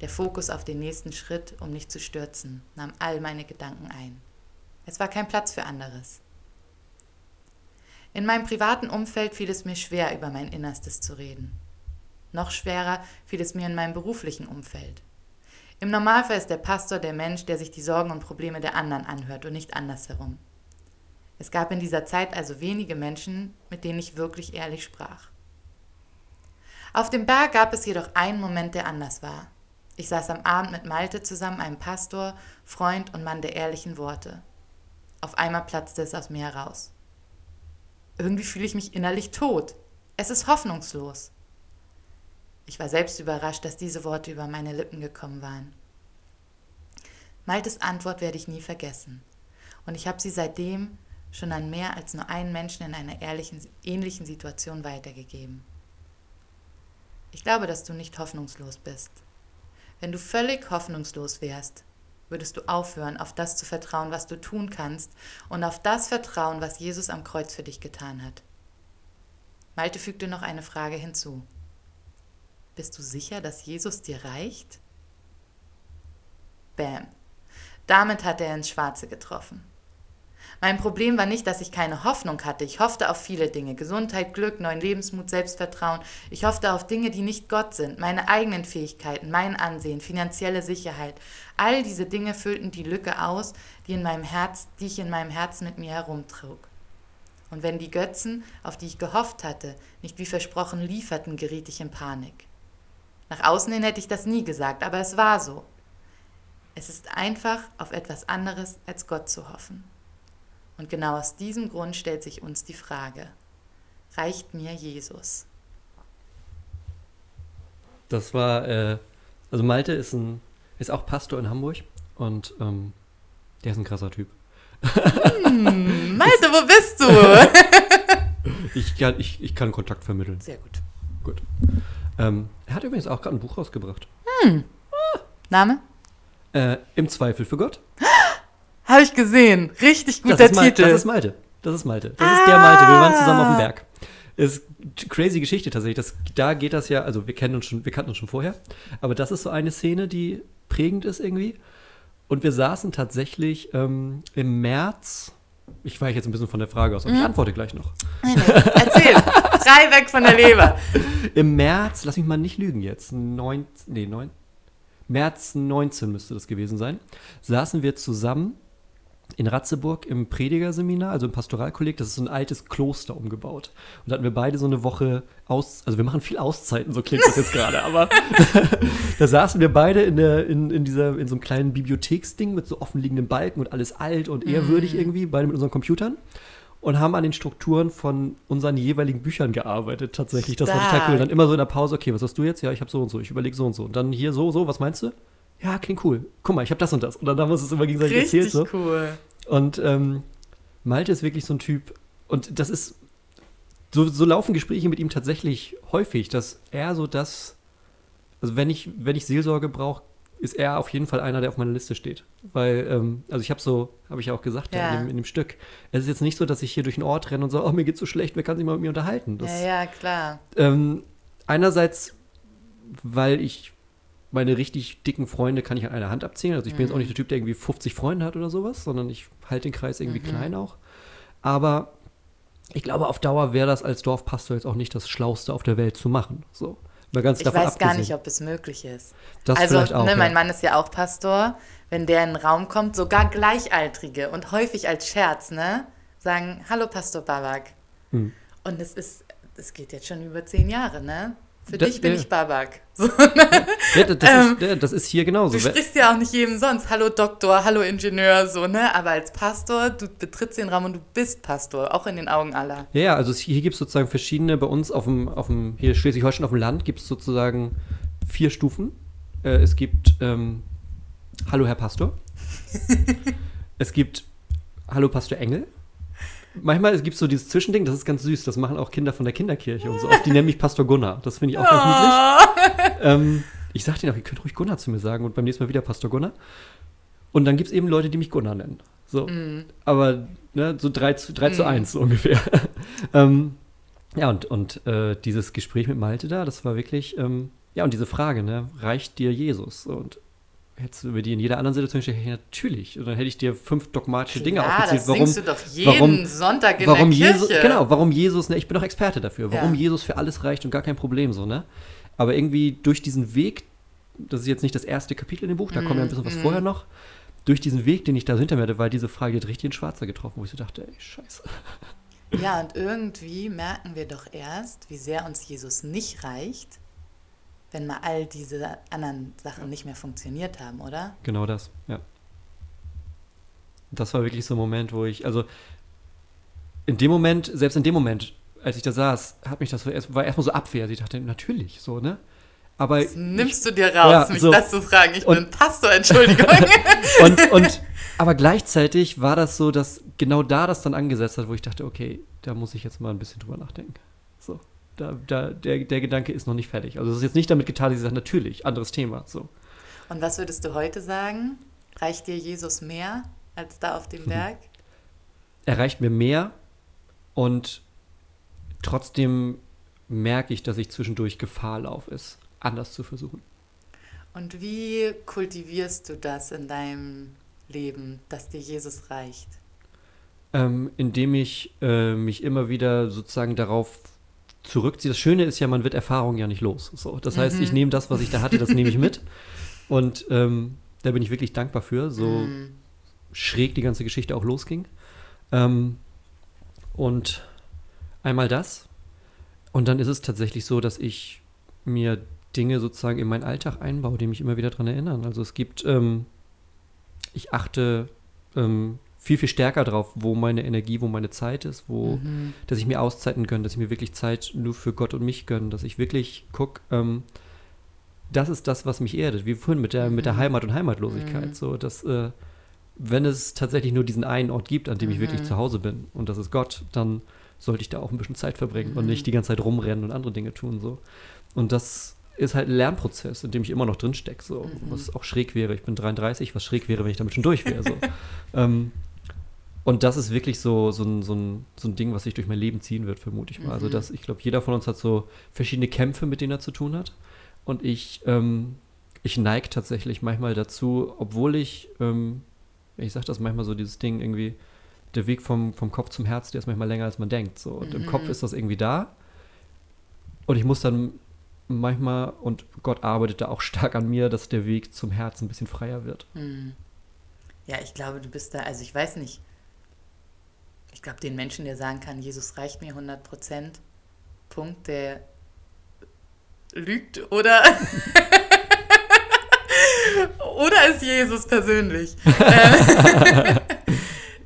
Der Fokus auf den nächsten Schritt, um nicht zu stürzen, nahm all meine Gedanken ein. Es war kein Platz für anderes. In meinem privaten Umfeld fiel es mir schwer, über mein Innerstes zu reden. Noch schwerer fiel es mir in meinem beruflichen Umfeld. Im Normalfall ist der Pastor der Mensch, der sich die Sorgen und Probleme der anderen anhört und nicht andersherum. Es gab in dieser Zeit also wenige Menschen, mit denen ich wirklich ehrlich sprach. Auf dem Berg gab es jedoch einen Moment, der anders war. Ich saß am Abend mit Malte zusammen, einem Pastor, Freund und Mann der ehrlichen Worte. Auf einmal platzte es aus mir heraus. Irgendwie fühle ich mich innerlich tot. Es ist hoffnungslos. Ich war selbst überrascht, dass diese Worte über meine Lippen gekommen waren. Maltes Antwort werde ich nie vergessen. Und ich habe sie seitdem schon an mehr als nur einen Menschen in einer ehrlichen, ähnlichen Situation weitergegeben. Ich glaube, dass du nicht hoffnungslos bist. Wenn du völlig hoffnungslos wärst, würdest du aufhören, auf das zu vertrauen, was du tun kannst und auf das vertrauen, was Jesus am Kreuz für dich getan hat. Malte fügte noch eine Frage hinzu. Bist du sicher, dass Jesus dir reicht? Bäm. Damit hat er ins Schwarze getroffen. Mein Problem war nicht, dass ich keine Hoffnung hatte. Ich hoffte auf viele Dinge. Gesundheit, Glück, neuen Lebensmut, Selbstvertrauen. Ich hoffte auf Dinge, die nicht Gott sind. Meine eigenen Fähigkeiten, mein Ansehen, finanzielle Sicherheit. All diese Dinge füllten die Lücke aus, die, in meinem Herz, die ich in meinem Herzen mit mir herumtrug. Und wenn die Götzen, auf die ich gehofft hatte, nicht wie versprochen lieferten, geriet ich in Panik. Nach außen hin hätte ich das nie gesagt, aber es war so. Es ist einfach auf etwas anderes als Gott zu hoffen. Und genau aus diesem Grund stellt sich uns die Frage, reicht mir Jesus? Das war, äh, also Malte ist, ein, ist auch Pastor in Hamburg und ähm, der ist ein krasser Typ. Hm, Malte, wo bist du? ich, kann, ich, ich kann Kontakt vermitteln. Sehr gut. Gut. Ähm, er hat übrigens auch gerade ein Buch rausgebracht. Hm. Name? Äh, Im Zweifel für Gott. Habe ich gesehen. Richtig guter das Titel. Das ist Malte. Das ist Malte. Das ist der Malte. Wir waren zusammen auf dem Berg. Ist crazy Geschichte tatsächlich. Das, da geht das ja, also wir kennen uns schon, wir kannten uns schon vorher, aber das ist so eine Szene, die prägend ist irgendwie. Und wir saßen tatsächlich ähm, im März. Ich weiche jetzt ein bisschen von der Frage aus, aber ich antworte gleich noch. Nee, nee. Erzähl. Frei weg von der Leber. Im März, lass mich mal nicht lügen jetzt, 9, nee, 9, März 19 müsste das gewesen sein, saßen wir zusammen in Ratzeburg im Predigerseminar, also im Pastoralkolleg. Das ist so ein altes Kloster umgebaut. Und da hatten wir beide so eine Woche aus, also wir machen viel Auszeiten, so klingt das jetzt gerade, aber da saßen wir beide in, der, in, in, dieser, in so einem kleinen Bibliotheksding mit so offenliegenden Balken und alles alt und ehrwürdig irgendwie, beide mit unseren Computern. Und haben an den Strukturen von unseren jeweiligen Büchern gearbeitet, tatsächlich. Das war total Stark. cool. Dann immer so in der Pause, okay, was hast du jetzt? Ja, ich habe so und so, ich überlege so und so. Und dann hier so, so, was meinst du? Ja, klingt cool. Guck mal, ich habe das und das. Und dann haben wir uns das immer gegenseitig Richtig erzählt. So. cool. Und ähm, Malte ist wirklich so ein Typ, und das ist, so, so laufen Gespräche mit ihm tatsächlich häufig, dass er so das, also wenn ich, wenn ich Seelsorge brauche, ist er auf jeden Fall einer, der auf meiner Liste steht. Weil, ähm, also ich habe so, habe ich ja auch gesagt ja. In, dem, in dem Stück, es ist jetzt nicht so, dass ich hier durch den Ort renne und sage, oh, mir geht's so schlecht, wer kann sich mal mit mir unterhalten? Das, Ja, ja, klar. ähm, einerseits, weil ich meine richtig dicken Freunde kann ich an einer Hand abzählen. Also ich bin jetzt auch nicht der Typ, der irgendwie 50 Freunde hat oder sowas, sondern ich halte den Kreis irgendwie klein auch. Aber ich glaube, auf Dauer wäre das als Dorfpastor jetzt auch nicht das Schlauste auf der Welt zu machen. So. Mal ganz Ich davon weiß gar abgesehen. nicht, ob es möglich ist. Das also, vielleicht auch, ne, ja. mein Mann ist ja auch Pastor. Wenn der in den Raum kommt, sogar Gleichaltrige und häufig als Scherz, ne, sagen, hallo Pastor Babak. Hm. Und es ist, es geht jetzt schon über zehn Jahre, ne? Für Das- dich bin ja. ich Babak. So, Ja, das, Ähm, ist, das ist hier genauso. Du sprichst ja auch nicht jedem sonst. Hallo Doktor, hallo Ingenieur, so, ne? Aber als Pastor, du betrittst den Raum und du bist Pastor, auch in den Augen aller. Ja, ja, also hier gibt es sozusagen verschiedene, bei uns auf dem, auf dem hier Schleswig-Holstein auf dem Land gibt es sozusagen vier Stufen. Äh, es gibt ähm, Hallo Herr Pastor. es gibt Hallo Pastor Engel. Manchmal es gibt so dieses Zwischending, das ist ganz süß, das machen auch Kinder von der Kinderkirche und so. Oft, die nennen mich Pastor Gunnar. Das finde ich auch ganz niedlich. Ähm, ich sage denen auch, ihr könnt ruhig Gunnar zu mir sagen und beim nächsten Mal wieder Pastor Gunnar. Und dann gibt es eben Leute, die mich Gunnar nennen. So. Aber ne, so 3 zu, 3 zu 1 so ungefähr. ähm, ja, und, und äh, dieses Gespräch mit Malte da, das war wirklich, ähm, ja, und diese Frage, ne, reicht dir Jesus? Und hättest du über die in jeder anderen Situation gestellt, natürlich. Und dann hätte ich dir fünf dogmatische Dinge ja, aufgezählt, das warum, singst du doch jeden warum, Sonntag in warum der Jesus, Kirche. genau, warum Jesus, ne, ich bin doch Experte dafür, warum Ja. Jesus für alles reicht und gar kein Problem so, ne? Aber irgendwie durch diesen Weg, das ist jetzt nicht das erste Kapitel in dem Buch, da kommt ja ein bisschen was vorher noch, durch diesen Weg, den ich da hinter mir hatte, war diese Frage jetzt richtig in Schwarzer getroffen, wo ich so dachte, ey, scheiße. Ja, und irgendwie merken wir doch erst, wie sehr uns Jesus nicht reicht, wenn mal all diese anderen Sachen nicht mehr funktioniert haben, oder? Genau das, ja. Das war wirklich so ein Moment, wo ich, also in dem Moment, selbst in dem Moment, als ich da saß, hat mich das so, erst- war erstmal so Abwehr. Also Ich dachte, natürlich, so, ne? Aber Das nimmst du dir raus, Ja, mich so. das zu fragen. Ich Und- bin Pastor, Entschuldigung. und, und, aber gleichzeitig war das so, dass genau da das dann angesetzt hat, wo ich dachte, okay, da muss ich jetzt mal ein bisschen drüber nachdenken. Da, da, der, der Gedanke ist noch nicht fertig. Also es ist jetzt nicht damit getan, dass ich sage, natürlich, anderes Thema. So. und was würdest du heute sagen? Reicht dir Jesus mehr als da auf dem Mhm. Berg? Er reicht mir mehr und trotzdem merke ich, dass ich zwischendurch Gefahr laufe, es anders zu versuchen. Und wie kultivierst du das in deinem Leben, dass dir Jesus reicht? Ähm, indem ich äh, mich immer wieder sozusagen darauf zurückziehe. Das Schöne ist ja, man wird Erfahrungen ja nicht los. So, das heißt, ich nehme das, was ich da hatte, das nehme ich mit. Und ähm, da bin ich wirklich dankbar für, so Mm. schräg die ganze Geschichte auch losging. Ähm, und einmal das. Und dann ist es tatsächlich so, dass ich mir Dinge sozusagen in meinen Alltag einbaue, die mich immer wieder daran erinnern. Also es gibt, ähm, ich achte ähm, viel, viel stärker drauf, wo meine Energie, wo meine Zeit ist, wo, mhm. dass ich mir Auszeiten gönne, dass ich mir wirklich Zeit nur für Gott und mich gönne, dass ich wirklich gucke, ähm, das ist das, was mich erdet, wie vorhin mit der, mhm. mit der mhm. Heimat und Heimatlosigkeit. Mhm. So, dass, äh, wenn es tatsächlich nur diesen einen Ort gibt, an dem ich wirklich mhm. zu Hause bin, und das ist Gott, dann sollte ich da auch ein bisschen Zeit verbringen und nicht mhm. die ganze Zeit rumrennen und andere Dinge tun. So. Und das ist halt ein Lernprozess, in dem ich immer noch drin stecke, so, was auch schräg wäre. Ich bin 33, was schräg wäre, wenn ich damit schon durch wäre. So. ähm, und das ist wirklich so, so, ein, so, ein, so ein Ding, was sich durch mein Leben ziehen wird, vermute ich mal. Also mhm. Also, dass ich glaube, jeder von uns hat so verschiedene Kämpfe, mit denen er zu tun hat. Und ich, ähm, ich neige tatsächlich manchmal dazu, obwohl ich, ähm, ich sage das manchmal so, dieses Ding irgendwie, der Weg vom, vom Kopf zum Herz, der ist manchmal länger, als man denkt. So. Und mhm. im Kopf ist das irgendwie da. Und ich muss dann manchmal, und Gott arbeitet da auch stark an mir, dass der Weg zum Herzen ein bisschen freier wird. Mhm. Ja, ich glaube, du bist da, also ich weiß nicht. Ich glaube, den Menschen, der sagen kann, Jesus reicht mir 100 Prozent, Punkt, der lügt oder oder ist Jesus persönlich.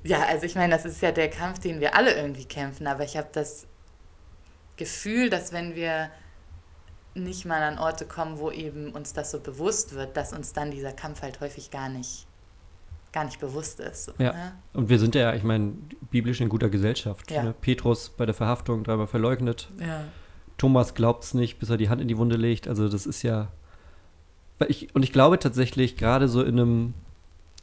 ja, also ich meine, das ist ja der Kampf, den wir alle irgendwie kämpfen, aber ich habe das Gefühl, dass wenn wir nicht mal an Orte kommen, wo eben uns das so bewusst wird, dass uns dann dieser Kampf halt häufig gar nicht gar nicht bewusst ist. Ja. Ne? Und wir sind ja, ich meine, biblisch in guter Gesellschaft. Ja. Ne? Petrus bei der Verhaftung dreimal verleugnet. Ja. Thomas glaubt es nicht, bis er die Hand in die Wunde legt. Also das ist ja. Ich, und ich glaube tatsächlich, gerade so in einem,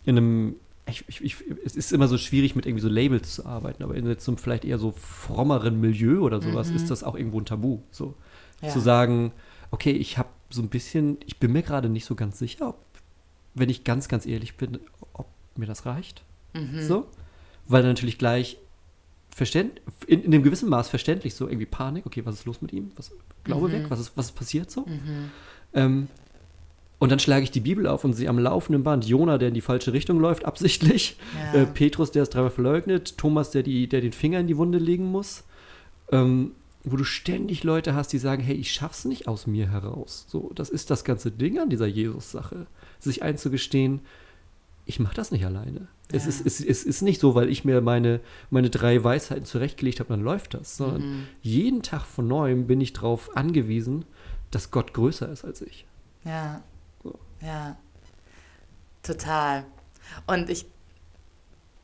in einem, ich, ich, ich, es ist immer so schwierig, mit irgendwie so Labels zu arbeiten, aber in jetzt so vielleicht eher so frommeren Milieu oder sowas, mhm. ist das auch irgendwo ein Tabu. So ja. zu sagen, okay, ich habe so ein bisschen, ich bin mir gerade nicht so ganz sicher, ob, wenn ich ganz, ganz ehrlich bin, ob mir das reicht. Mhm. So. Weil dann natürlich gleich verständ, in, in einem gewissen Maß verständlich so irgendwie Panik, okay, was ist los mit ihm? Was, Glaube mhm. weg, was ist, was ist passiert so? Mhm. Ähm, und dann schlage ich die Bibel auf und sehe am laufenden Band Jona, der in die falsche Richtung läuft, absichtlich. Ja. Äh, Petrus, der es dreimal verleugnet. Thomas, der, die, der den Finger in die Wunde legen muss. Ähm, wo du ständig Leute hast, die sagen, hey, ich schaff's nicht aus mir heraus. So, das ist das ganze Ding an dieser Jesus-Sache. Sich einzugestehen, ich mache das nicht alleine. Ja. Es, ist, es, es, ist nicht so, weil ich mir meine, meine drei Weisheiten zurechtgelegt habe, dann läuft das, sondern mhm. jeden Tag von neuem bin ich darauf angewiesen, dass Gott größer ist als ich. Ja. So. Ja. Total. Und ich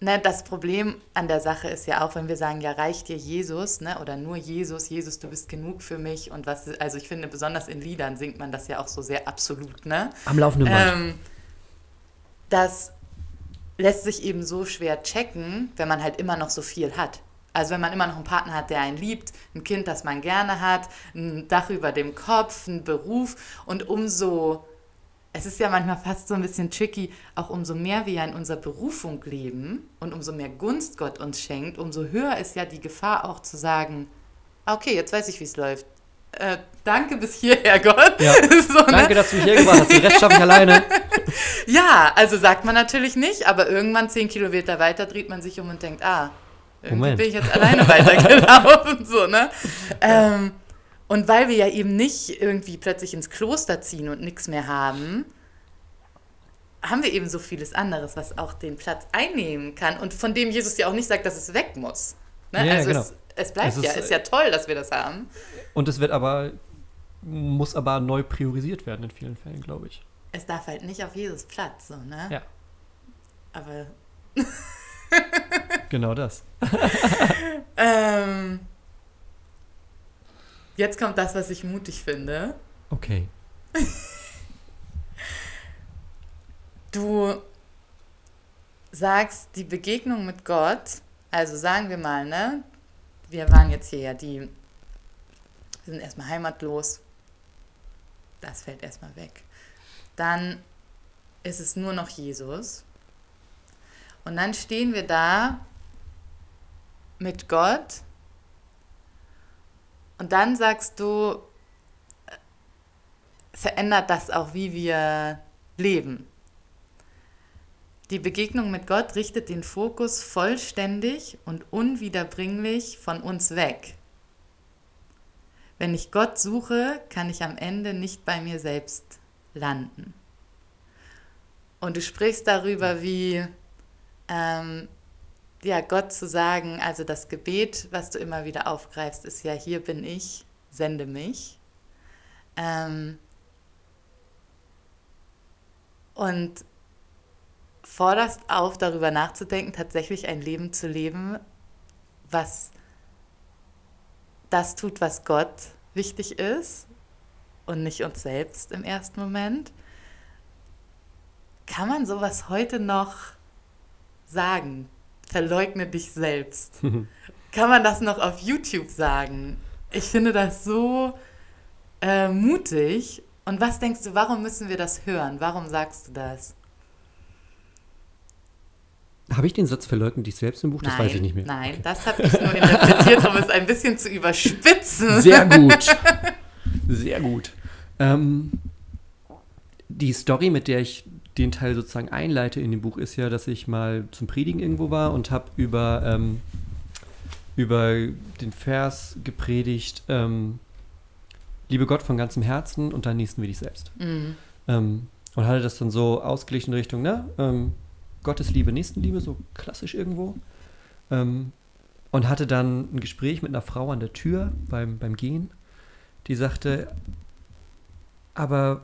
Ne, das Problem an der Sache ist ja auch, wenn wir sagen, ja, reicht dir Jesus, ne, oder nur Jesus, Jesus, du bist genug für mich und was, also ich finde, besonders in Liedern singt man das ja auch so sehr absolut, ne? Am laufenden Band. Ähm, das lässt sich eben so schwer checken, wenn man halt immer noch so viel hat. Also wenn man immer noch einen Partner hat, der einen liebt, ein Kind, das man gerne hat, ein Dach über dem Kopf, einen Beruf und umso, es ist ja manchmal fast so ein bisschen tricky, auch umso mehr wir in unserer Berufung leben und umso mehr Gunst Gott uns schenkt, umso höher ist ja die Gefahr auch zu sagen, okay, jetzt weiß ich, wie es läuft. Äh, danke bis hierher, Gott. Ja. so, ne? Danke, dass du mich hier gebracht hast. Den Rest schaffe ich alleine. ja, also sagt man natürlich nicht, aber irgendwann zehn Kilometer weiter dreht man sich um und denkt, ah, irgendwie Moment. bin ich jetzt alleine weitergelaufen. so, ne? Ähm, und weil wir ja eben nicht irgendwie plötzlich ins Kloster ziehen und nichts mehr haben, haben wir eben so vieles anderes, was auch den Platz einnehmen kann und von dem Jesus ja auch nicht sagt, dass es weg muss. Ne? Ja, also genau. es, es bleibt es ist, ja, ist ja toll, dass wir das haben. Und es wird aber, muss aber neu priorisiert werden in vielen Fällen, glaube ich. Es darf halt nicht auf Jesus Platz, so, ne? Ja. Aber. genau das. ähm, jetzt kommt das, was ich mutig finde. Okay. du sagst, die Begegnung mit Gott, also sagen wir mal, ne, wir waren jetzt hier ja die, wir sind erstmal heimatlos. Das fällt erstmal weg. Dann ist es nur noch Jesus. Und dann stehen wir da mit Gott. Und dann sagst du, verändert das auch, wie wir leben. Die Begegnung mit Gott richtet den Fokus vollständig und unwiederbringlich von uns weg. wenn ich Gott suche, kann ich am Ende nicht bei mir selbst landen. Und du sprichst darüber, wie ähm, ja, Gott zu sagen, also das Gebet, was du immer wieder aufgreifst, ist ja, hier bin ich, sende mich. Ähm, und forderst auf, darüber nachzudenken, tatsächlich ein Leben zu leben, was das tut, was Gott wichtig ist und nicht uns selbst im ersten Moment. Kann man sowas heute noch sagen? Verleugne dich selbst. Kann man das noch auf YouTube sagen? Ich finde das so äh, mutig. Und was denkst du, warum müssen wir das hören? Warum sagst du das? Habe ich den Satz verleugnet dich selbst im Buch? Das nein, weiß ich nicht mehr. Nein, okay. das habe ich nur interpretiert, um es ein bisschen zu überspitzen. Sehr gut. Sehr gut. Ähm, die Story, mit der ich den Teil sozusagen einleite in dem Buch, ist ja, dass ich mal zum Predigen irgendwo war und habe über, ähm, über den Vers gepredigt, ähm, liebe Gott von ganzem Herzen und dann nächsten wir dich selbst. Mhm. Ähm, und hatte das dann so ausgeglichen in Richtung, ne? Ähm, Gottes Liebe, Nächstenliebe, so klassisch irgendwo. Ähm, und hatte dann ein Gespräch mit einer Frau an der Tür beim, beim Gehen, die sagte, aber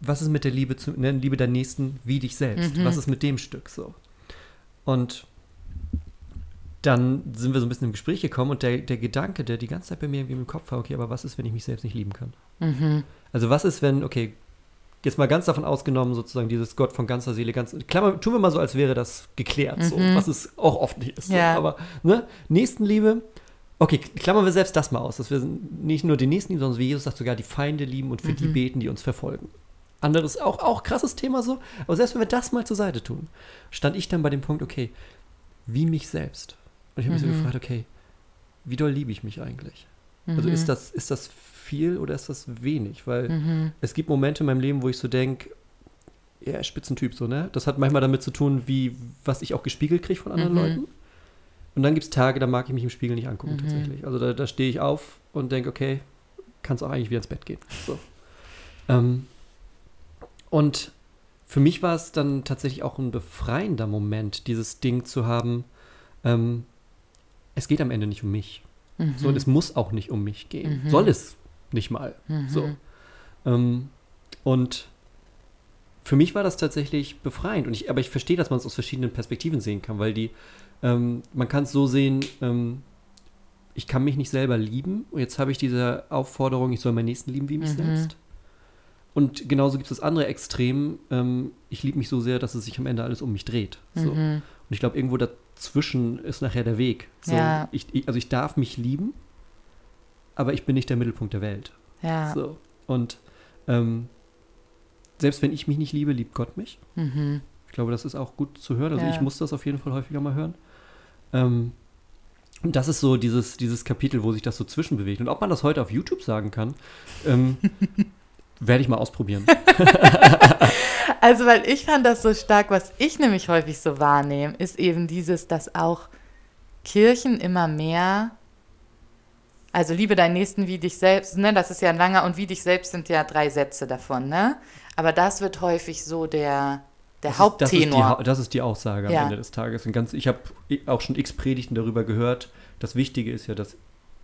was ist mit der Liebe, zu, ne, Liebe der Nächsten wie dich selbst? Mhm. Was ist mit dem Stück so? Und dann sind wir so ein bisschen im Gespräch gekommen und der, der Gedanke, der die ganze Zeit bei mir irgendwie im Kopf war, okay, aber was ist, wenn ich mich selbst nicht lieben kann? Mhm. Also was ist, wenn, okay, jetzt mal ganz davon ausgenommen, sozusagen dieses Gott von ganzer Seele, ganz, Klammer, tun wir mal so, als wäre das geklärt, mhm. so, was es auch oft nicht ist. Ja. So. Aber, ne, Nächstenliebe, okay, klammern wir selbst das mal aus, dass wir nicht nur die Nächsten lieben, sondern wie Jesus sagt, sogar die Feinde lieben und für mhm. die beten, die uns verfolgen. Anderes, auch, auch krasses Thema so, aber selbst wenn wir das mal zur Seite tun, stand ich dann bei dem Punkt, okay, wie mich selbst. Und ich habe mich so mhm. gefragt, okay, wie doll liebe ich mich eigentlich? Also ist mhm. das, ist das viel oder ist das wenig? Weil mhm. es gibt Momente in meinem Leben, wo ich so denke, ja, Spitzentyp so, ne? Das hat manchmal damit zu tun, wie, was ich auch gespiegelt kriege von anderen mhm. Leuten. Und dann gibt es Tage, da mag ich mich im Spiegel nicht angucken, mhm. tatsächlich. Also da, da stehe ich auf und denke, okay, kannst auch eigentlich wieder ins Bett gehen. So. Ähm, und für mich war es dann tatsächlich auch ein befreiender Moment, dieses Ding zu haben, ähm, es geht am Ende nicht um mich. Mhm. So, und es muss auch nicht um mich gehen. Mhm. Soll es nicht mal. Mhm. So. Ähm, und für mich war das tatsächlich befreiend. Und ich, aber ich verstehe, dass man es aus verschiedenen Perspektiven sehen kann, weil die, ähm, man kann es so sehen, ähm, ich kann mich nicht selber lieben. Und jetzt habe ich diese Aufforderung, ich soll meinen Nächsten lieben wie mich mhm. selbst. Und genauso gibt es das andere Extrem, ähm, ich liebe mich so sehr, dass es sich am Ende alles um mich dreht. So. Mhm. Und ich glaube, irgendwo dazwischen ist nachher der Weg. So, ja. ich, ich, also ich darf mich lieben, aber ich bin nicht der Mittelpunkt der Welt. Ja. So. Und ähm, selbst wenn ich mich nicht liebe, liebt Gott mich. Mhm. Ich glaube, das ist auch gut zu hören. Also ja. ich muss das auf jeden Fall häufiger mal hören. Ähm, und das ist so dieses, dieses Kapitel, wo sich das so zwischenbewegt. Und ob man das heute auf YouTube sagen kann, ähm, werde ich mal ausprobieren. also, weil ich fand das so stark, was ich nämlich häufig so wahrnehme, ist eben dieses, dass auch Kirchen immer mehr also liebe deinen Nächsten wie dich selbst, ne? Das ist ja ein langer und wie dich selbst sind ja drei Sätze davon, ne? Aber das wird häufig so der, der das Haupttenor. Ist, das, ist die, das, ist die, Aussage am ja. Ende des Tages. Und ganz, ich habe auch schon x Predigten darüber gehört. Das Wichtige ist ja, dass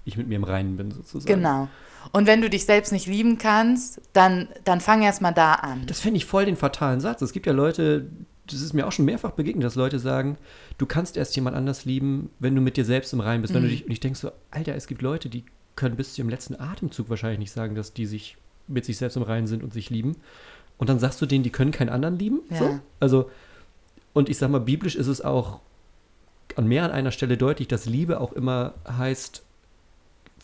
ich mit mir im Reinen bin, sozusagen. Genau. Und wenn du dich selbst nicht lieben kannst, dann, dann fang erst mal da an. Das finde ich voll den fatalen Satz. Es gibt ja Leute, das ist mir auch schon mehrfach begegnet, dass Leute sagen, du kannst erst jemand anders lieben, wenn du mit dir selbst im Reinen bist. Mhm. Wenn du mhm. dich, und ich denke so, Alter, es gibt Leute, die können bis zum letzten Atemzug wahrscheinlich nicht sagen, dass die sich mit sich selbst im Reinen sind und sich lieben. Und dann sagst du denen, die können keinen anderen lieben. Ja. So? Also, und ich sag mal, biblisch ist es auch an mehr an einer Stelle deutlich, dass Liebe auch immer heißt,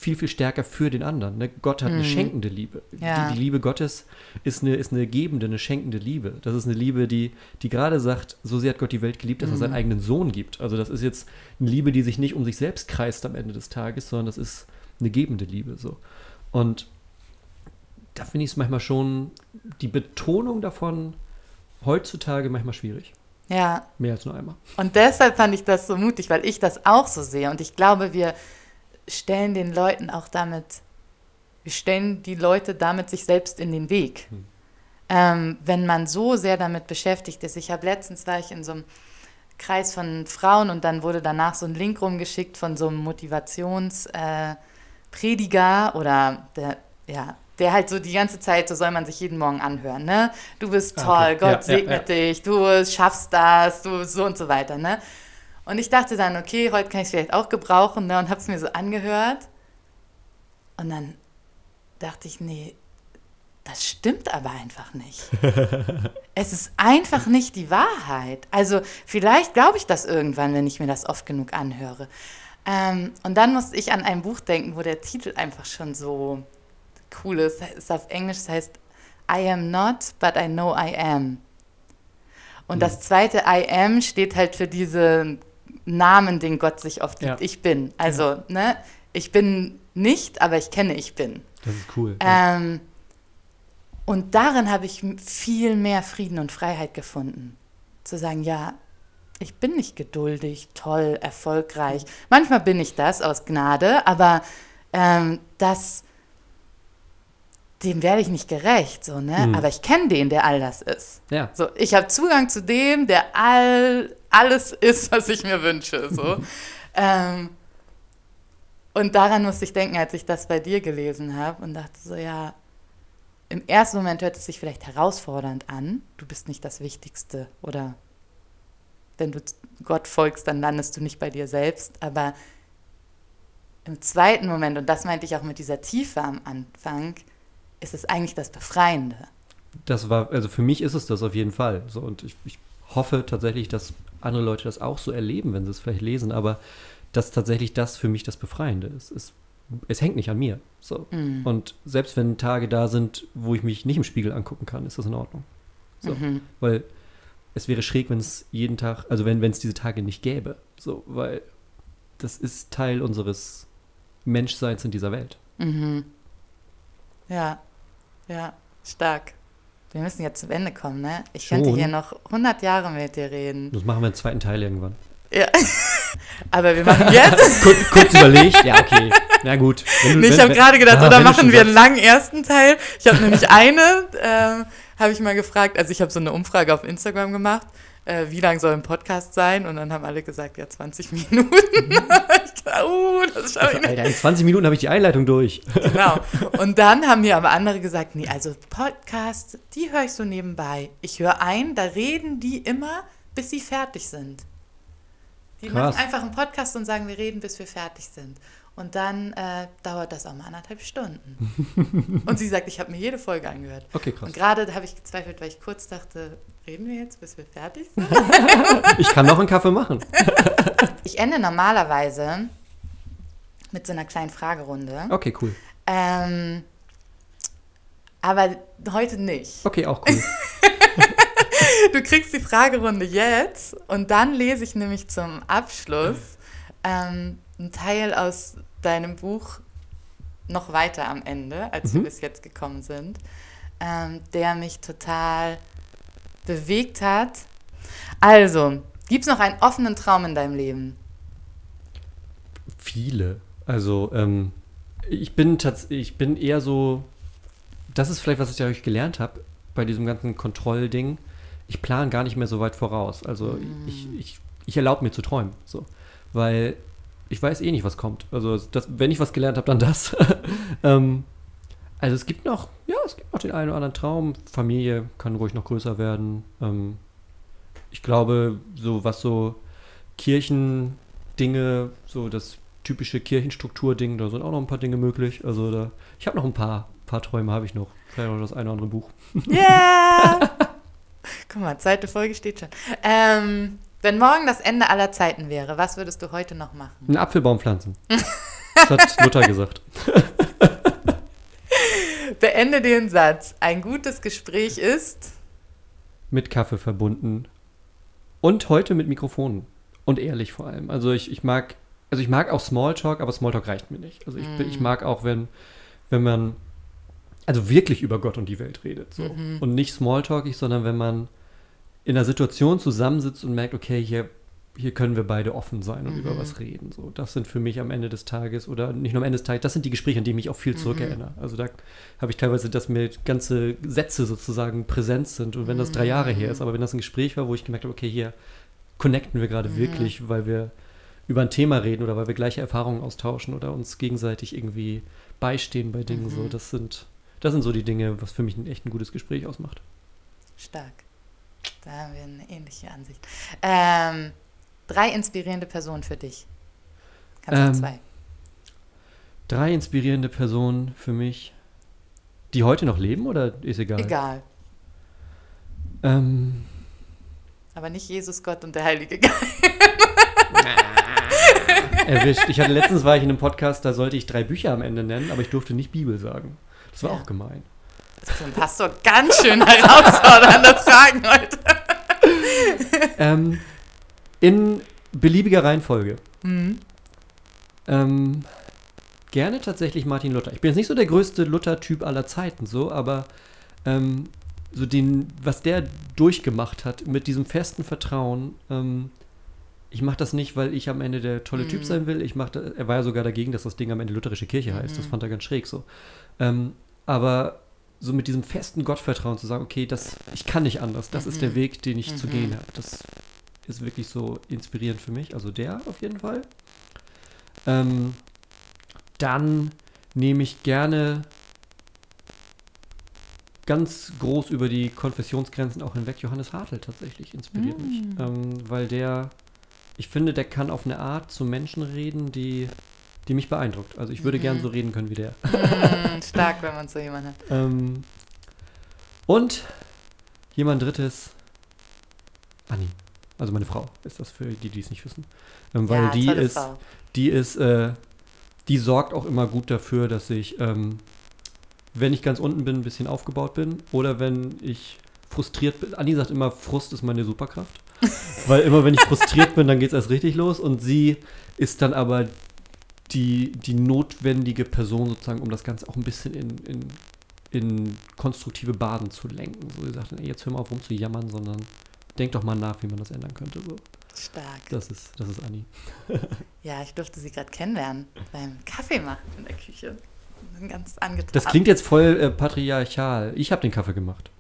viel, viel stärker für den anderen. Ne? Gott hat mhm. eine schenkende Liebe. Ja. Die, die, Liebe Gottes ist eine, ist eine gebende, eine schenkende Liebe. Das ist eine Liebe, die, die gerade sagt, so sehr hat Gott die Welt geliebt, dass mhm. er seinen mhm. eigenen Sohn gibt. Also das ist jetzt eine Liebe, die sich nicht um sich selbst kreist am Ende des Tages, sondern das ist eine gebende Liebe. So. Und da finde ich es manchmal schon, die Betonung davon heutzutage manchmal schwierig. Ja. Mehr als nur einmal. Und deshalb fand ich das so mutig, weil ich das auch so sehe. Und ich glaube, wir stellen den Leuten auch damit wir stellen die Leute damit sich selbst in den Weg. Hm. Ähm, wenn man so sehr damit beschäftigt ist. Ich habe letztens war ich in so einem Kreis von Frauen und dann wurde danach so ein Link rumgeschickt von so einem Motivationsprediger äh, oder der, ja, der halt so die ganze Zeit, so soll man sich jeden Morgen anhören, ne? Du bist ah, toll, okay. Gott ja, segnet ja, ja. dich, du schaffst das, du so und so weiter, ne? Und ich dachte dann, okay, heute kann ich es vielleicht auch gebrauchen, ne? Und habe es mir so angehört. Und dann dachte ich, nee, das stimmt aber einfach nicht. es ist einfach nicht die Wahrheit. Also vielleicht glaube ich das irgendwann, wenn ich mir das oft genug anhöre. Ähm, und dann musste ich an ein Buch denken, wo der Titel einfach schon so cool ist. Es ist auf Englisch, das heißt I am not, but I know I am. Und mhm. das zweite I am steht halt für diesen Namen, den Gott sich oft gibt. Ja. Ich bin. Also, ja. ne, ich bin nicht, aber ich kenne, ich bin. Das ist cool. Ähm, und darin habe ich viel mehr Frieden und Freiheit gefunden. Zu sagen, ja, ich bin nicht geduldig, toll, erfolgreich. Manchmal bin ich das aus Gnade, aber ähm, das, dem werde ich nicht gerecht, so, ne? Mhm. Aber ich kenne den, der all das ist. Ja. So, ich habe Zugang zu dem, der all, alles ist, was ich mir wünsche. So. ähm, und daran musste ich denken, als ich das bei dir gelesen habe und dachte so, ja, im ersten Moment hört es sich vielleicht herausfordernd an. Du bist nicht das Wichtigste oder wenn du Gott folgst, dann landest du nicht bei dir selbst. Aber im zweiten Moment, und das meinte ich auch mit dieser Tiefe am Anfang, ist es eigentlich das Befreiende. Das war, also für mich ist es das auf jeden Fall. So, und ich, ich hoffe tatsächlich, dass andere Leute das auch so erleben, wenn sie es vielleicht lesen, aber dass tatsächlich das für mich das Befreiende ist. Es es hängt nicht an mir. So. Mhm. Und selbst wenn Tage da sind, wo ich mich nicht im Spiegel angucken kann, ist das in Ordnung. So. Mhm. Weil es wäre schräg, wenn es jeden Tag, also wenn es diese Tage nicht gäbe. So, weil das ist Teil unseres Menschseins in dieser Welt. Mhm. Ja, ja, stark. Wir müssen jetzt zum Ende kommen, ne? Ich Schon? könnte hier noch 100 Jahre mit dir reden. Das machen wir im zweiten Teil irgendwann. Ja. Aber wir machen jetzt. kurz, kurz überlegt, ja, okay. Na gut. Du, nee, ich habe gerade gedacht, ah, oder machen wir einen langen ersten Teil. Ich habe nämlich eine, ähm, habe ich mal gefragt, also ich habe so eine Umfrage auf Instagram gemacht, äh, wie lang soll ein Podcast sein? Und dann haben alle gesagt, ja, 20 Minuten. ich dachte, uh, das ich nicht. Alter, in 20 Minuten habe ich die Einleitung durch. genau. Und dann haben mir aber andere gesagt, nee, also Podcast, die höre ich so nebenbei. Ich höre ein, da reden die immer, bis sie fertig sind. Die Krass. machen einfach einen Podcast und sagen, wir reden, bis wir fertig sind. Und dann äh, dauert das auch mal anderthalb Stunden. und sie sagt, ich habe mir jede Folge angehört. Okay, krass. Und gerade habe ich gezweifelt, weil ich kurz dachte, reden wir jetzt, bis wir fertig sind? ich kann noch einen Kaffee machen. ich ende normalerweise mit so einer kleinen Fragerunde. Okay, cool. Ähm, aber heute nicht. Okay, auch cool. du kriegst die Fragerunde jetzt und dann lese ich nämlich zum Abschluss ähm, einen Teil aus deinem Buch noch weiter am Ende, als mhm. wir bis jetzt gekommen sind, ähm, der mich total bewegt hat. Also, gibt es noch einen offenen Traum in deinem Leben? Viele. Also, ähm, ich bin ich bin eher so, das ist vielleicht, was ich euch gelernt habe bei diesem ganzen Kontrollding ich plane gar nicht mehr so weit voraus. Also mm. ich, ich, ich erlaube mir zu träumen. So. Weil ich weiß eh nicht, was kommt. Also das, wenn ich was gelernt habe, dann das. ähm, also es gibt noch, ja, es gibt noch den einen oder anderen Traum. Familie kann ruhig noch größer werden. Ähm, ich glaube, so was so Kirchendinge, so das typische Kirchenstrukturding, da sind auch noch ein paar Dinge möglich. Also da, ich habe noch ein paar, paar Träume habe ich noch. Vielleicht noch das eine oder andere Buch. Yeah! Guck mal, zweite Folge steht schon. Ähm, wenn morgen das Ende aller Zeiten wäre, was würdest du heute noch machen? Einen Apfelbaum pflanzen. Das hat Luther gesagt. Beende den Satz. Ein gutes Gespräch ist mit Kaffee verbunden und heute mit Mikrofonen und ehrlich vor allem. Also ich, ich mag also ich mag auch Smalltalk, aber Smalltalk reicht mir nicht. Also ich, mm. ich mag auch, wenn, wenn man also wirklich über Gott und die Welt redet. So. Mhm. Und nicht smalltalkig, sondern wenn man in einer Situation zusammensitzt und merkt, okay, hier hier können wir beide offen sein und Mhm. über was reden. So, das sind für mich am Ende des Tages oder nicht nur am Ende des Tages, das sind die Gespräche, an die ich mich auch viel Mhm. zurückerinnere. Also da habe ich teilweise, dass mir ganze Sätze sozusagen präsent sind und wenn das drei Jahre her ist, Mhm. aber wenn das ein Gespräch war, wo ich gemerkt habe, okay, hier connecten wir Mhm. gerade wirklich, weil wir über ein Thema reden oder weil wir gleiche Erfahrungen austauschen oder uns gegenseitig irgendwie beistehen bei Dingen. So, Mhm. das sind, das sind so die Dinge, was für mich ein echt ein gutes Gespräch ausmacht. Stark. Da haben wir eine ähnliche Ansicht. Ähm, drei inspirierende Personen für dich. Kannst du Ähm, zwei. Drei inspirierende Personen für mich, die heute noch leben oder ist egal? Egal. Ähm, Aber nicht Jesus, Gott und der Heilige Geist. erwischt. Ich hatte letztens war ich in einem Podcast, da sollte ich drei Bücher am Ende nennen, aber ich durfte nicht Bibel sagen. Das war Ja. auch gemein. Das ist einen Pastor ganz schön herausfordernde Fragen heute. Ähm, in beliebiger Reihenfolge. Mhm. Ähm, gerne tatsächlich Martin Luther. Ich bin jetzt nicht so der größte Luther-Typ aller Zeiten, so, aber ähm, so den, was der durchgemacht hat mit diesem festen Vertrauen. Ähm, ich mache das nicht, weil ich am Ende der tolle Typ Mhm. sein will. Ich mach da, er war ja sogar dagegen, dass das Ding am Ende lutherische Kirche heißt. Das Mhm. fand er ganz schräg so. Ähm, aber so mit diesem festen Gottvertrauen zu sagen, okay, das, ich kann nicht anders. Das ist der Mhm. Weg, den ich zu Mhm. gehen habe. Das ist wirklich so inspirierend für mich. Also der auf jeden Fall. Ähm, dann nehme ich gerne ganz groß über die Konfessionsgrenzen auch hinweg Johannes Hartl tatsächlich inspiriert mich. Mm. Ähm, weil der, ich finde, der kann auf eine Art zu Menschen reden, die, die mich beeindruckt. Also ich würde Mhm. gern so reden können wie der. Mhm, stark, wenn man so jemanden hat. Ähm, und jemand drittes, Anni. Also meine Frau ist das für die, die es nicht wissen. Ähm, weil ja, die ist, die ist, äh, die sorgt auch immer gut dafür, dass ich, ähm, wenn ich ganz unten bin, ein bisschen aufgebaut bin oder wenn ich frustriert bin. Anni sagt immer, Frust ist meine Superkraft. Weil immer, wenn ich frustriert bin, dann geht es erst richtig los und sie ist dann aber die, die notwendige Person sozusagen, um das Ganze auch ein bisschen in, in, in konstruktive Baden zu lenken. So, sie sagt ey, jetzt hör mal auf rumzujammern, sondern denk doch mal nach, wie man das ändern könnte. So. Stark. Das ist, das ist Anni. Ja, ich durfte sie gerade kennenlernen beim Kaffee machen in der Küche. Ganz angetan. Das klingt jetzt voll äh, patriarchal. Ich habe den Kaffee gemacht.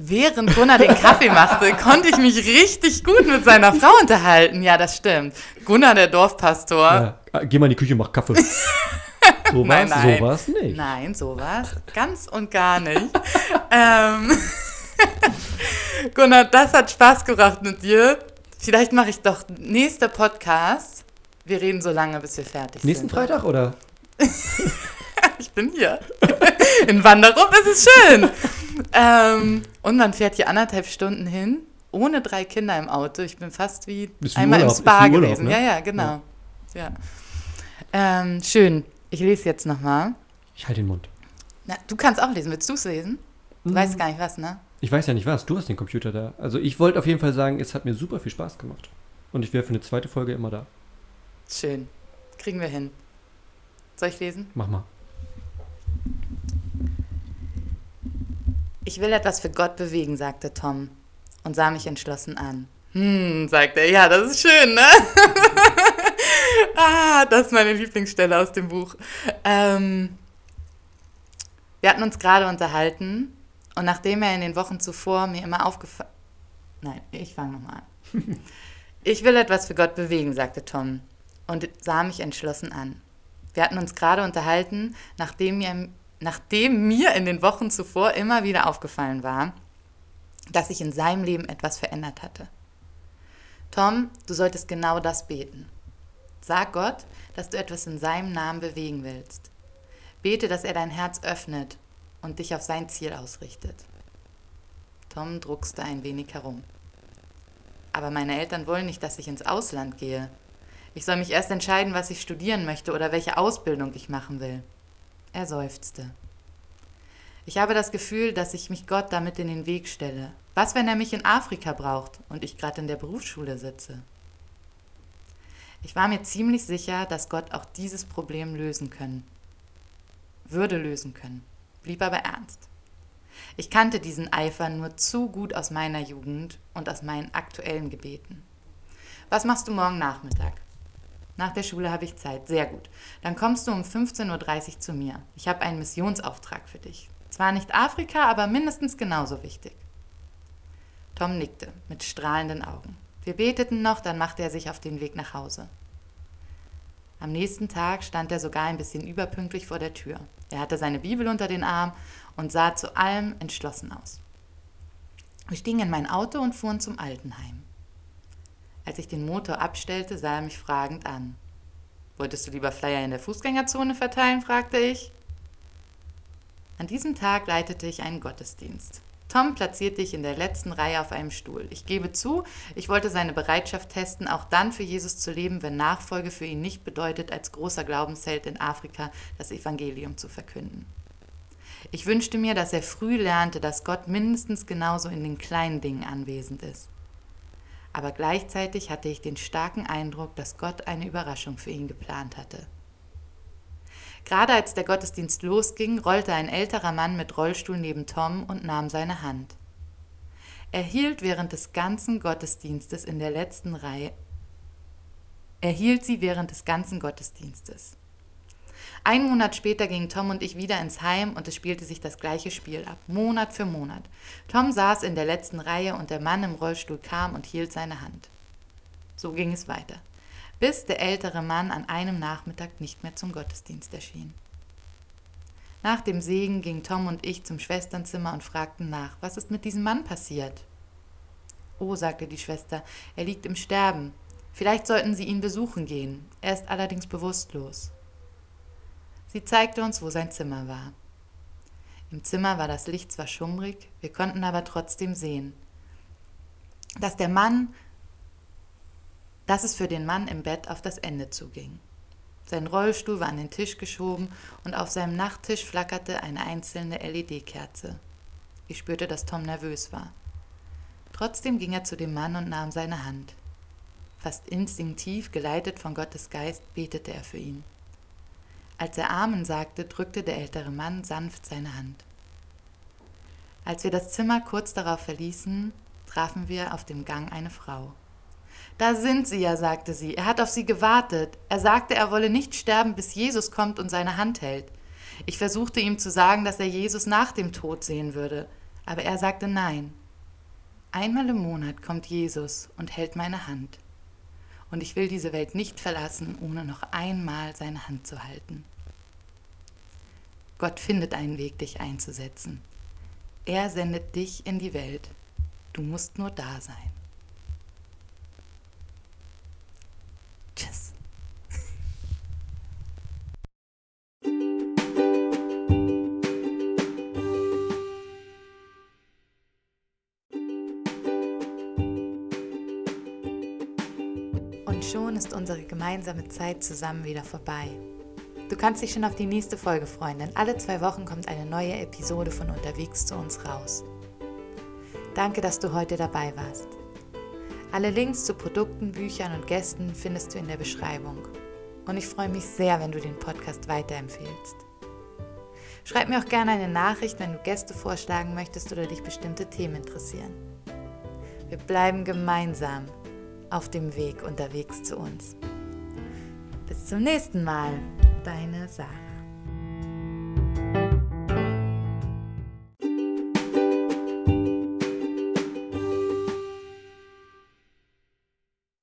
Während Gunnar den Kaffee machte, konnte ich mich richtig gut mit seiner Frau unterhalten. Ja, das stimmt. Gunnar, der Dorfpastor. Ja, äh, geh mal in die Küche, mach Kaffee. so Nein, war's, nein. so war's nicht. Nein, sowas. Ganz und gar nicht. ähm, Gunnar, das hat Spaß gemacht mit dir. Vielleicht mache ich doch nächster Podcast. Wir reden so lange, bis wir fertig Nächsten sind. Freitag oder? Ich bin hier. In Wanderup ist es schön. Ähm, und man fährt hier anderthalb Stunden hin, ohne drei Kinder im Auto. Ich bin fast wie wie einmal Urlaub, im Spa Urlaub, gewesen. ne? Ja, ja, genau. Ja. Ähm, schön. Ich lese jetzt nochmal. Ich halte den Mund. Na, du kannst auch lesen. Willst du es lesen? Du Mhm. weißt gar nicht was, ne? Ich weiß ja nicht was. Du hast den Computer da. Also ich wollte auf jeden Fall sagen, es hat mir super viel Spaß gemacht. Und ich wäre für eine zweite Folge immer da. Schön. Kriegen wir hin. Soll ich lesen? Mach mal. Ich will etwas für Gott bewegen, sagte Tom und sah mich entschlossen an. Hm, sagt er, ja, das ist schön, ne? ah, das ist meine Lieblingsstelle aus dem Buch. Ähm, wir hatten uns gerade unterhalten und nachdem er in den Wochen zuvor mir immer aufgefallen... Nein, ich fange nochmal an. Ich will etwas für Gott bewegen, sagte Tom und sah mich entschlossen an. Wir hatten uns gerade unterhalten, nachdem mir, nachdem mir in den Wochen zuvor immer wieder aufgefallen war, dass sich in seinem Leben etwas verändert hatte. Tom, du solltest genau das beten. Sag Gott, dass du etwas in seinem Namen bewegen willst. Bete, dass er dein Herz öffnet und dich auf sein Ziel ausrichtet. Tom druckste ein wenig herum. Aber meine Eltern wollen nicht, dass ich ins Ausland gehe. Ich soll mich erst entscheiden, was ich studieren möchte oder welche Ausbildung ich machen will. Er seufzte. Ich habe das Gefühl, dass ich mich Gott damit in den Weg stelle. Was, wenn er mich in Afrika braucht und ich gerade in der Berufsschule sitze? Ich war mir ziemlich sicher, dass Gott auch dieses Problem lösen können. Würde lösen können. Blieb aber ernst. Ich kannte diesen Eifer nur zu gut aus meiner Jugend und aus meinen aktuellen Gebeten. Was machst du morgen Nachmittag? Nach der Schule habe ich Zeit. Sehr gut. Dann kommst du um 15.30 Uhr zu mir. Ich habe einen Missionsauftrag für dich. Zwar nicht Afrika, aber mindestens genauso wichtig. Tom nickte mit strahlenden Augen. Wir beteten noch, dann machte er sich auf den Weg nach Hause. Am nächsten Tag stand er sogar ein bisschen überpünktlich vor der Tür. Er hatte seine Bibel unter den Arm und sah zu allem entschlossen aus. Wir stiegen in mein Auto und fuhren zum Altenheim. Als ich den Motor abstellte, sah er mich fragend an. Wolltest du lieber Flyer in der Fußgängerzone verteilen? fragte ich. An diesem Tag leitete ich einen Gottesdienst. Tom platzierte ich in der letzten Reihe auf einem Stuhl. Ich gebe zu, ich wollte seine Bereitschaft testen, auch dann für Jesus zu leben, wenn Nachfolge für ihn nicht bedeutet, als großer Glaubensheld in Afrika das Evangelium zu verkünden. Ich wünschte mir, dass er früh lernte, dass Gott mindestens genauso in den kleinen Dingen anwesend ist. Aber gleichzeitig hatte ich den starken Eindruck, dass Gott eine Überraschung für ihn geplant hatte. Gerade als der Gottesdienst losging, rollte ein älterer Mann mit Rollstuhl neben Tom und nahm seine Hand. Er hielt während des ganzen Gottesdienstes in der letzten Reihe. Er hielt sie während des ganzen Gottesdienstes. Ein Monat später gingen Tom und ich wieder ins Heim und es spielte sich das gleiche Spiel ab, Monat für Monat. Tom saß in der letzten Reihe und der Mann im Rollstuhl kam und hielt seine Hand. So ging es weiter bis der ältere Mann an einem Nachmittag nicht mehr zum Gottesdienst erschien. Nach dem Segen gingen Tom und ich zum Schwesternzimmer und fragten nach, was ist mit diesem Mann passiert? Oh, sagte die Schwester, er liegt im Sterben. Vielleicht sollten Sie ihn besuchen gehen. Er ist allerdings bewusstlos. Sie zeigte uns, wo sein Zimmer war. Im Zimmer war das Licht zwar schummrig, wir konnten aber trotzdem sehen, dass der Mann dass es für den Mann im Bett auf das Ende zuging. Sein Rollstuhl war an den Tisch geschoben und auf seinem Nachttisch flackerte eine einzelne LED-Kerze. Ich spürte, dass Tom nervös war. Trotzdem ging er zu dem Mann und nahm seine Hand. Fast instinktiv, geleitet von Gottes Geist, betete er für ihn. Als er Amen sagte, drückte der ältere Mann sanft seine Hand. Als wir das Zimmer kurz darauf verließen, trafen wir auf dem Gang eine Frau. Da sind sie ja, sagte sie. Er hat auf sie gewartet. Er sagte, er wolle nicht sterben, bis Jesus kommt und seine Hand hält. Ich versuchte ihm zu sagen, dass er Jesus nach dem Tod sehen würde, aber er sagte nein. Einmal im Monat kommt Jesus und hält meine Hand. Und ich will diese Welt nicht verlassen, ohne noch einmal seine Hand zu halten. Gott findet einen Weg, dich einzusetzen. Er sendet dich in die Welt. Du musst nur da sein. Unsere gemeinsame Zeit zusammen wieder vorbei. Du kannst dich schon auf die nächste Folge freuen, denn alle zwei Wochen kommt eine neue Episode von Unterwegs zu uns raus. Danke, dass du heute dabei warst. Alle Links zu Produkten, Büchern und Gästen findest du in der Beschreibung. Und ich freue mich sehr, wenn du den Podcast weiterempfehlst. Schreib mir auch gerne eine Nachricht, wenn du Gäste vorschlagen möchtest oder dich bestimmte Themen interessieren. Wir bleiben gemeinsam auf dem Weg unterwegs zu uns. Bis zum nächsten Mal, deine Sarah.